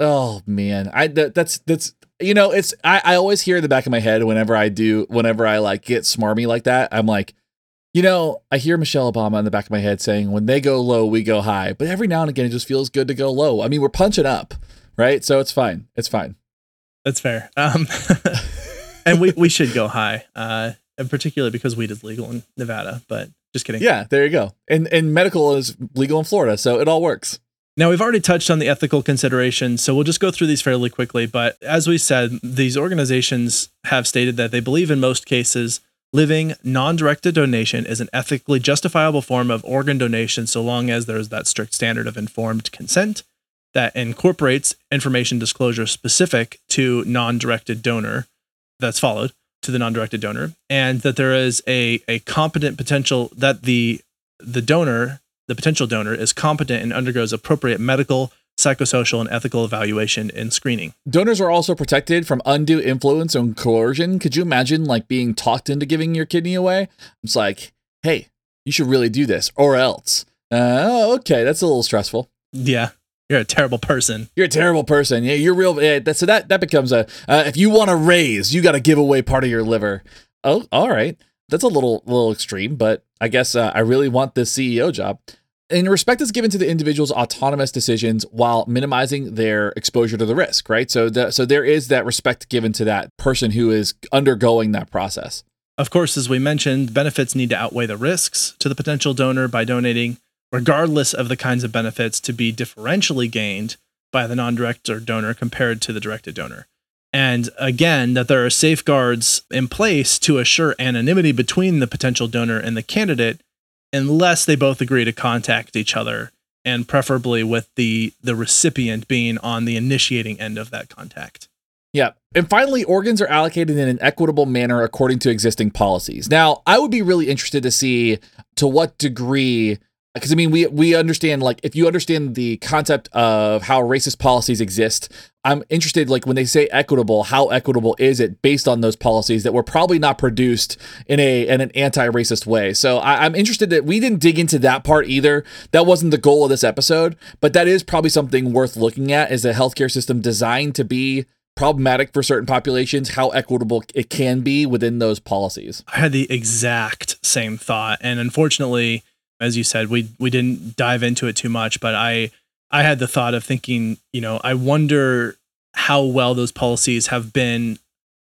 S3: Oh man, I that, that's that's you know it's I, I always hear in the back of my head whenever I do whenever I like get smarmy like that I'm like, you know I hear Michelle Obama in the back of my head saying when they go low we go high, but every now and again it just feels good to go low. I mean we're punching up, right? So it's fine, it's fine.
S1: That's fair. Um, and we we should go high, uh, and particularly because weed is legal in Nevada. But just kidding.
S3: Yeah, there you go. And and medical is legal in Florida, so it all works.
S1: Now, we've already touched on the ethical considerations, so we'll just go through these fairly quickly. But as we said, these organizations have stated that they believe in most cases living non directed donation is an ethically justifiable form of organ donation so long as there's that strict standard of informed consent that incorporates information disclosure specific to non directed donor that's followed to the non directed donor, and that there is a, a competent potential that the the donor the potential donor is competent and undergoes appropriate medical, psychosocial, and ethical evaluation and screening.
S3: Donors are also protected from undue influence and coercion. Could you imagine like being talked into giving your kidney away? It's like, hey, you should really do this, or else. Uh, oh, okay, that's a little stressful.
S1: Yeah, you're a terrible person.
S3: You're a terrible person. Yeah, you're real. Yeah, that, so that that becomes a. Uh, if you want to raise, you got to give away part of your liver. Oh, all right. That's a little little extreme, but I guess uh, I really want this CEO job. And respect is given to the individual's autonomous decisions while minimizing their exposure to the risk, right? So, the, so there is that respect given to that person who is undergoing that process.
S1: Of course, as we mentioned, benefits need to outweigh the risks to the potential donor by donating, regardless of the kinds of benefits to be differentially gained by the non directed donor compared to the directed donor. And again, that there are safeguards in place to assure anonymity between the potential donor and the candidate unless they both agree to contact each other and preferably with the the recipient being on the initiating end of that contact.
S3: Yeah. And finally, organs are allocated in an equitable manner according to existing policies. Now, I would be really interested to see to what degree because I mean we we understand like if you understand the concept of how racist policies exist, I'm interested like when they say equitable, how equitable is it based on those policies that were probably not produced in a in an anti-racist way. So I, I'm interested that we didn't dig into that part either. That wasn't the goal of this episode, but that is probably something worth looking at. Is a healthcare system designed to be problematic for certain populations, how equitable it can be within those policies.
S1: I had the exact same thought, and unfortunately, as you said, we we didn't dive into it too much. But I I had the thought of thinking, you know, I wonder how well those policies have been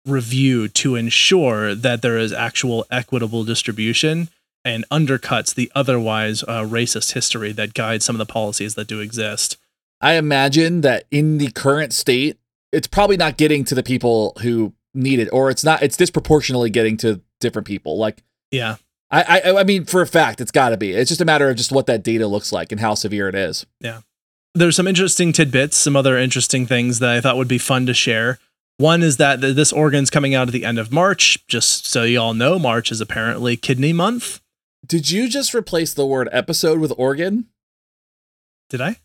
S1: reviewed to ensure that there is actual equitable distribution and undercuts the otherwise uh, racist history that guides some of the policies that do exist.
S3: I imagine that in the current state, it's probably not getting to the people who need it, or it's not. It's disproportionately getting to different people. Like,
S1: Yeah.
S3: I, I, I mean, for a fact, it's got to be. It's just a matter of just what that data looks like and how severe it is.
S1: Yeah, there's some interesting tidbits, some other interesting things that I thought would be fun to share. One is that this organ's coming out at the end of March. Just so you all know, March is apparently kidney month.
S3: Did you just replace the word episode with organ?
S1: Did I?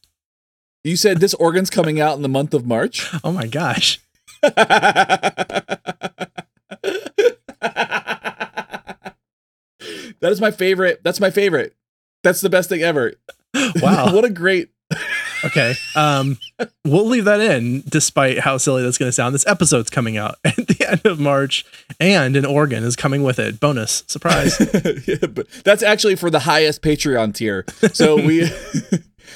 S3: You said this organ's coming out in the month of March.
S1: Oh my gosh.
S3: that is my favorite. That's my favorite. That's the best thing ever.
S1: Wow.
S3: what a great.
S1: Okay. Um, we'll leave that in, despite how silly that's going to sound. This episode's coming out at the end of March, and an organ is coming with it. Bonus surprise.
S3: yeah, but that's actually for the highest Patreon tier. So we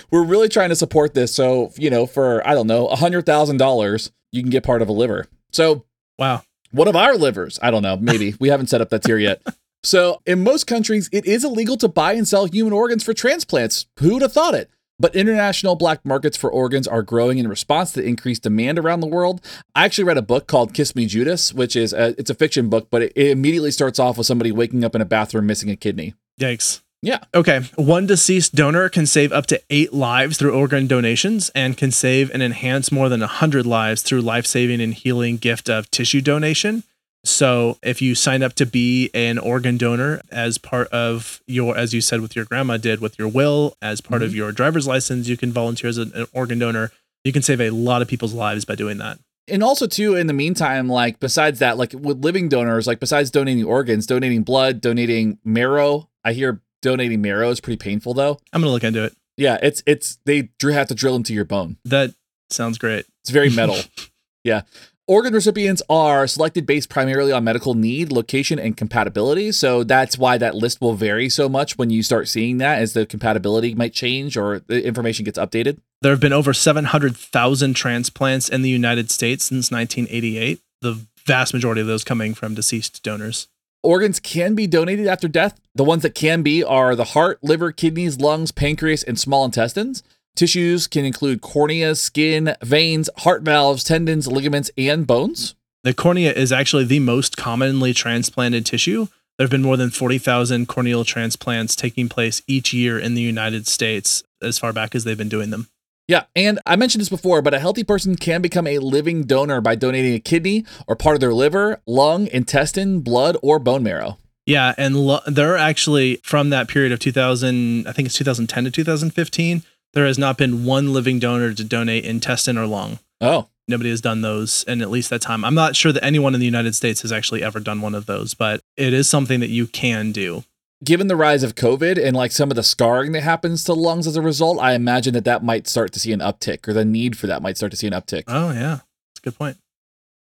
S3: we're really trying to support this. So you know, for I don't know, a hundred thousand dollars, you can get part of a liver. So
S1: wow.
S3: one of our livers. I don't know. Maybe we haven't set up that tier yet. So, in most countries, it is illegal to buy and sell human organs for transplants. Who'd have thought it? But international black markets for organs are growing in response to increased demand around the world. I actually read a book called Kiss Me Judas, which is a, it's a fiction book, but it, it immediately starts off with somebody waking up in a bathroom missing a kidney.
S1: Yikes.
S3: Yeah.
S1: Okay. One deceased donor can save up to eight lives through organ donations and can save and enhance more than 100 lives through life saving and healing gift of tissue donation. So, if you sign up to be an organ donor as part of your, as you said with your grandma did with your will, as part of mm-hmm. your driver's license, you can volunteer as an, an organ donor. You can save a lot of people's lives by doing that.
S3: and also too in the meantime like besides that like with living donors like besides donating organs donating blood donating marrow i hear donating marrow is pretty painful though
S1: I'm going to look into it.
S3: yeah it's it's they have to drill into your bone
S1: That sounds great.
S3: it's very metal yeah organ recipients are selected based primarily on medical need location and compatibility so that's why that list will vary so much when you start seeing that as the compatibility might change or the information gets updated
S1: There have been over 700,000 transplants in the United States since 1988, the vast majority of those coming from deceased donors.
S3: Organs can be donated after death. The ones that can be are the heart, liver, kidneys, lungs, pancreas, and small intestines. Tissues can include cornea, skin, veins, heart valves, tendons, ligaments, and bones.
S1: The cornea is actually the most commonly transplanted tissue. There have been more than 40,000 corneal transplants taking place each year in the United States as far back as they've been doing them.
S3: Yeah, and I mentioned this before, but a healthy person can become a living donor by donating a kidney or part of their liver, lung, intestine, blood, or bone marrow.
S1: Yeah, and lo- there are actually from that period of 2000, I think it's 2010 to 2015, there has not been one living donor to donate intestine or lung.
S3: Oh,
S1: Nobody has done those in at least that time. I'm not sure that anyone in the United States has actually ever done one of those, but it is something that you can do.
S3: given the rise of COVID and like some of the scarring that happens to lungs as a result, I imagine that that might start to see an uptick or the need for that might start to see an uptick.
S1: Oh, yeah. That's a good point.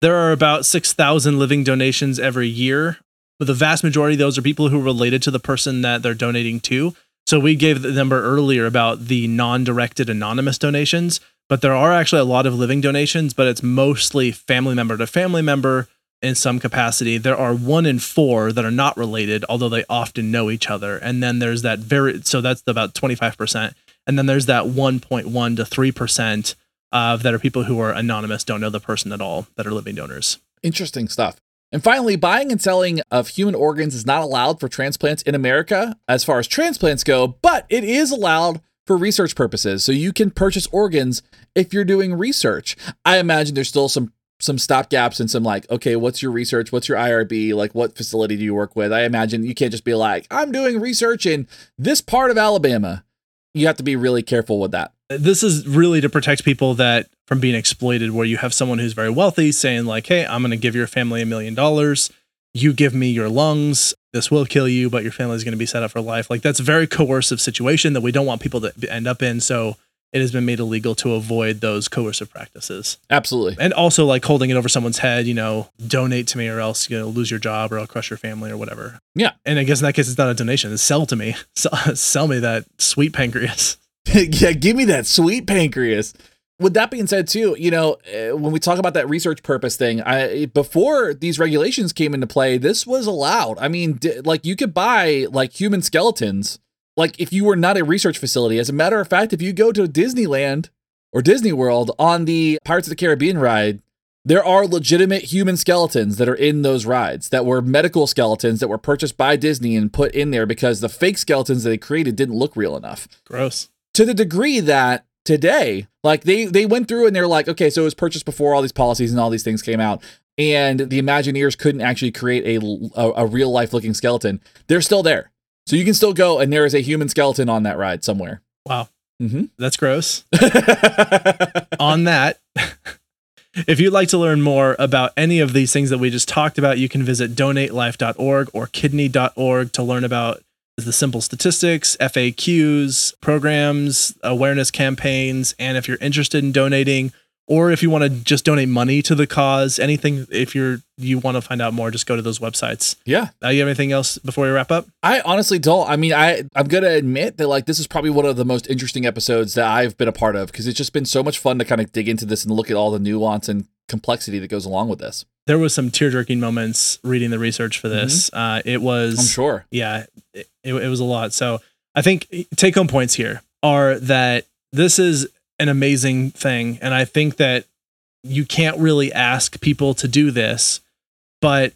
S1: There are about 6,000 living donations every year, but the vast majority of those are people who are related to the person that they're donating to. So we gave the number earlier about the non directed anonymous donations, but there are actually a lot of living donations, but it's mostly family member to family member in some capacity. There are one in four that are not related, although they often know each other. And then there's that very, so that's about 25%. And then there's that 1.1 to 3% uh, that are people who are anonymous, don't know the person at all, that are living donors.
S3: Interesting stuff. And finally, buying and selling of human organs is not allowed for transplants in America as far as transplants go, but it is allowed for research purposes. So you can purchase organs if you're doing research. I imagine there's still some some stopgaps and some like, okay, what's your research? What's your IRB? Like, what facility do you work with? I imagine you can't just be like, I'm doing research in this part of Alabama. You have to be really careful with that.
S1: This is really to protect people that from being exploited, where you have someone who's very wealthy saying, like, hey, I'm going to give your family a million dollars. You give me your lungs. This will kill you, but your family is going to be set up for life. Like, that's a very coercive situation that we don't want people to end up in. So, it has been made illegal to avoid those coercive practices.
S3: Absolutely.
S1: And also like holding it over someone's head, you know, donate to me or else to lose your job or I'll crush your family or whatever.
S3: Yeah.
S1: And I guess in that case, it's not a donation. It's sell to me. Sell, sell me that sweet pancreas.
S3: yeah, give me that sweet pancreas. With that being said, too, you know, uh, when we talk about that research purpose thing, I before these regulations came into play, this was allowed. I mean, d- like you could buy like human skeletons like if you were not a research facility. As a matter of fact, if you go to Disneyland or Disney World on the Pirates of the Caribbean ride, there are legitimate human skeletons that are in those rides that were medical skeletons that were purchased by Disney and put in there because the fake skeletons that they created didn't look real enough.
S1: Gross.
S3: To the degree that today, like they they went through and they're like, okay, so it was purchased before all these policies and all these things came out. And the Imagineers couldn't actually create a, a, a real life looking skeleton. They're still there. So you can still go, and there is a human skeleton on that ride somewhere.
S1: Wow.
S3: Mm-hmm.
S1: That's gross. on that, if you'd like to learn more about any of these things that we just talked about, you can visit donatelife.org or kidney.org to learn about the simple statistics, FAQs, programs, awareness campaigns, and if you're interested in donating or if you want to just donate money to the cause, anything if you're you want to find out more, just go to those websites.
S3: Yeah.
S1: Uh, you have anything else before we wrap up?
S3: I honestly don't. I mean, I I'm gonna admit that like this is probably one of the most interesting episodes that I've been a part of because it's just been so much fun to kind of dig into this and look at all the nuance and complexity that goes along with this.
S1: There was some tear jerking moments reading the research for this. Uh, it was
S3: I'm sure.
S1: yeah, it, it was a lot. So I think take home points here are that this is an amazing thing. And I think that you can't really ask people to do this, but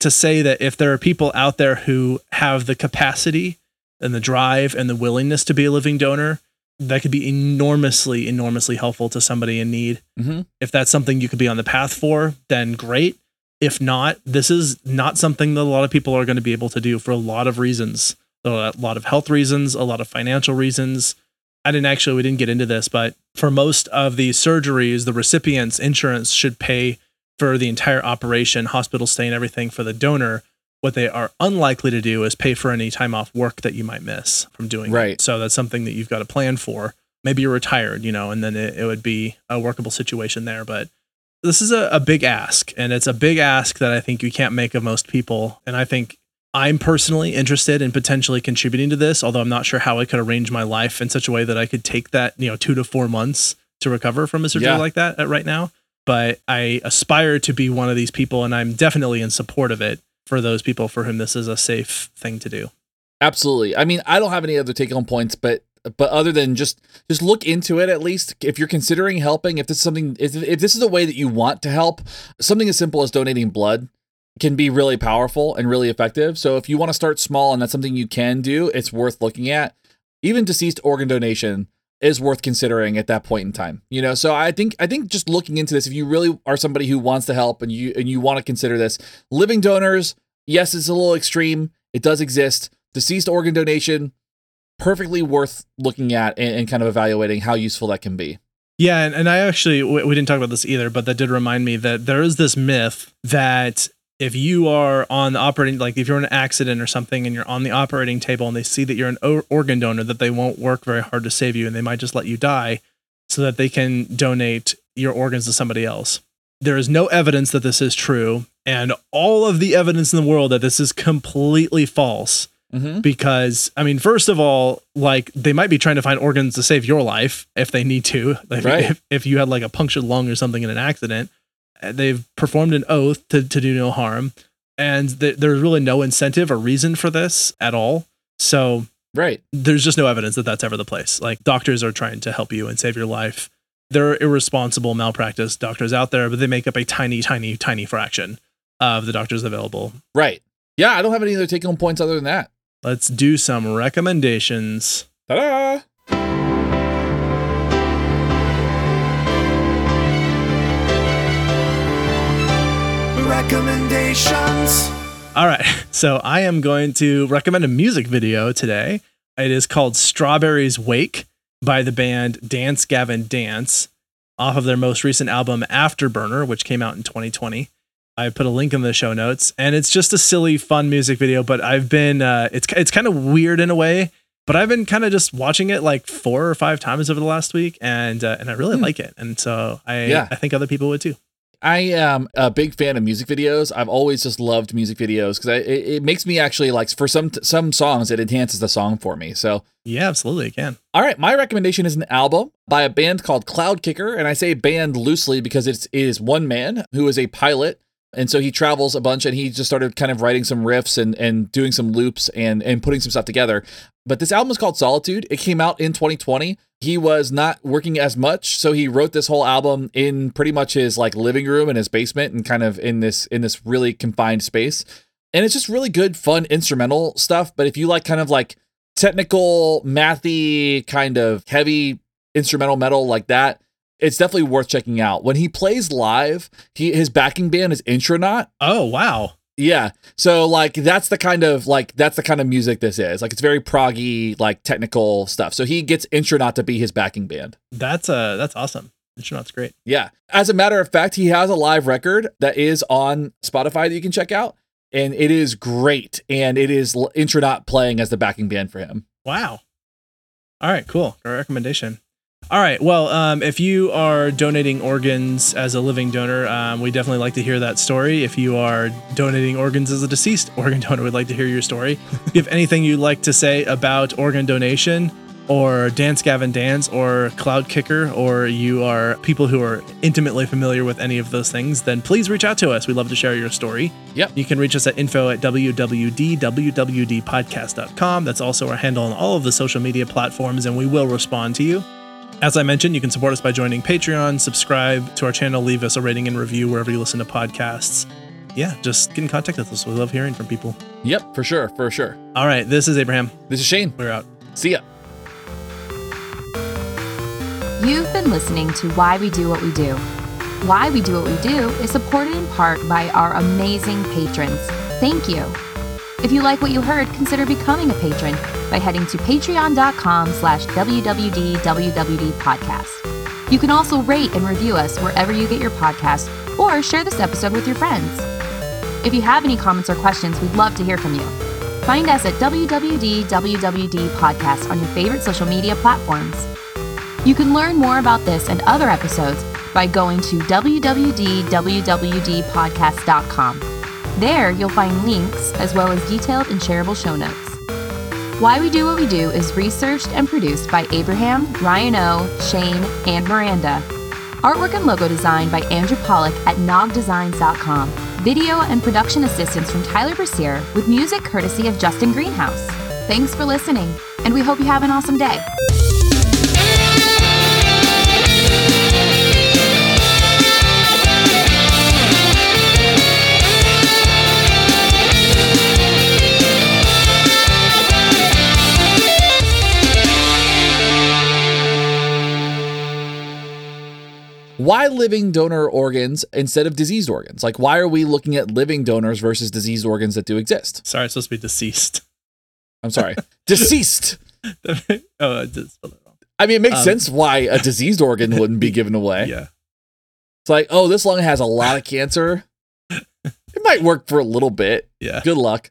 S1: to say that if there are people out there who have the capacity and the drive and the willingness to be a living donor, that could be enormously, enormously helpful to somebody in need.
S3: Mm-hmm.
S1: If that's something you could be on the path for, then great. If not, this is not something that a lot of people are going to be able to do for a lot of reasons. A lot of health reasons, a lot of financial reasons. I didn't actually, we didn't get into this, but for most of these surgeries, the recipient's insurance should pay for the entire operation, hospital stay, and everything for the donor. What they are unlikely to do is pay for any time off work that you might miss from doing
S3: Right.
S1: it. So that's something that you've got to plan for. Maybe you're retired, you know, and then it, it would be a workable situation there. But this is a, a big ask, and it's a big ask that I think you can't make of most people. And I think I'm personally interested in potentially contributing to this, although I'm not sure how I could arrange my life in such a way that I could take that, you know, two to four months to recover from a surgery
S3: Yeah.
S1: like that at right now. But I aspire to be one of these people, and I'm definitely in support of it for those people for whom this is a safe thing to do.
S3: Absolutely. I mean, I don't have any other take home points, but but other than just just look into it at least if you're considering helping if this is something if, if this is a way that you want to help something as simple as donating blood can be really powerful and really effective so if you want to start small and that's something you can do it's worth looking at even deceased organ donation is worth considering at that point in time you know? So i think i think just looking into this if you really are somebody who wants to help and you and you want to consider this living donors yes it's a little extreme. It does exist. Deceased organ donation perfectly worth looking at and, and kind of evaluating how useful that can be.
S1: Yeah, and, and I actually we, we didn't talk about this either, but that did remind me that there is this myth that if you are on the operating like if you're in an accident or something and you're on the operating table and they see that you're an o- organ donor that they won't work very hard to save you and they might just let you die so that they can donate your organs to somebody else. There is no evidence that this is true and all of the evidence in the world that this is completely false
S3: mm-hmm.
S1: because I mean, first of all, like they might be trying to find organs to save your life if they need to. Like
S3: Right.
S1: if, if you had like a punctured lung or something in an accident, they've performed an oath to, to do no harm, and th- there's really no incentive or reason for this at all. So
S3: right
S1: there's just no evidence that that's ever the place. Like doctors are trying to help you and save your life. there are irresponsible malpractice doctors out there, but they make up a tiny, tiny, tiny fraction of the doctors available.
S3: Right. Yeah, I don't have any other take home points other than that.
S1: Let's do some recommendations.
S3: Ta da!
S7: Recommendations.
S1: All right. So I am going to recommend a music video today. It is called Strawberry's Wake by the band Dance Gavin Dance off of their most recent album Afterburner, which came out in 2020. I put a link in the show notes, and it's just a silly, fun music video. But I've been, uh, it's it's kind of weird in a way, but I've been kind of just watching it like four or five times over the last week, and uh, and I really like it, and so I
S3: Yeah.
S1: I think other people would too.
S3: I am a big fan of music videos. I've always just loved music videos because it, it makes me actually like for some some songs it enhances the song for me. So
S1: Yeah, absolutely, it can.
S3: All right, my recommendation is an album by a band called Cloudkicker, and I say band loosely because it's, it is one man who is a pilot, and so he travels a bunch, and he just started kind of writing some riffs and and doing some loops and and putting some stuff together. But this album is called Solitude. It came out in 2020. He was not working as much, so he wrote this whole album in pretty much his like living room in his basement and kind of in this in this really confined space. And it's just really good, fun instrumental stuff. But if you like kind of like technical, mathy, kind of heavy instrumental metal like that, it's definitely worth checking out. When he plays live, he his backing band is Intronaut.
S1: Oh wow,
S3: Yeah. So like that's the kind of like that's the kind of music this is. Like it's very proggy, like technical stuff. So he gets Intronaut to be his backing band.
S1: that's uh that's awesome. Intronaut's great.
S3: Yeah. As a matter of fact, he has a live record that is on Spotify that you can check out. And it is great. And it is Intronaut playing as the backing band for him.
S1: Wow. All right, cool. Great recommendation. All right. Well, um, if you are donating organs as a living donor, um, we definitely like to hear that story. If you are donating organs as a deceased organ donor, we'd like to hear your story. if you have anything you'd like to say about organ donation, or Dance Gavin Dance, or Cloudkicker, or you are people who are intimately familiar with any of those things, then please reach out to us. We'd love to share your story.
S3: Yep.
S1: You can reach us at info at www.wwdpodcast.com. That's also our handle on all of the social media platforms, and we will respond to you. As I mentioned, you can support us by joining Patreon, subscribe to our channel, leave us a rating and review wherever you listen to podcasts. Yeah, just get in contact with us. We love hearing from people.
S3: Yep, for sure, for sure.
S1: All right, this is Abraham.
S3: This is Shane.
S1: We're out.
S3: See ya.
S8: You've been listening to Why We Do What We Do. Why We Do What We Do is supported in part by our amazing patrons. Thank you. If you like what you heard, consider becoming a patron by heading to patreon.com slash wwdwwd podcast. You can also rate and review us wherever you get your podcast or share this episode with your friends. If you have any comments or questions, we'd love to hear from you. Find us at wwdwwd podcast on your favorite social media platforms. You can learn more about this and other episodes by going to www.wwdpodcast.com. There, you'll find links as well as detailed and shareable show notes. Why We Do What We Do is researched and produced by Abraham, Ryan O, Shane, and Miranda. Artwork and logo design by Andrew Pollock at nogdesigns.com. Video and production assistance from Tyler Brasier with music courtesy of Justin Greenhouse. Thanks for listening, and we hope you have an awesome day.
S3: Why living donor organs instead of diseased organs? Like, why are we looking at living donors versus diseased organs that do exist?
S1: Sorry, it's supposed to be deceased.
S3: I'm sorry, deceased.
S1: oh, I did spell it wrong.
S3: I mean, it makes
S1: Um,
S3: sense why a diseased organ wouldn't be given away.
S1: Yeah.
S3: It's like, oh, this lung has a lot of cancer. It might work for a little bit.
S1: Yeah.
S3: Good luck.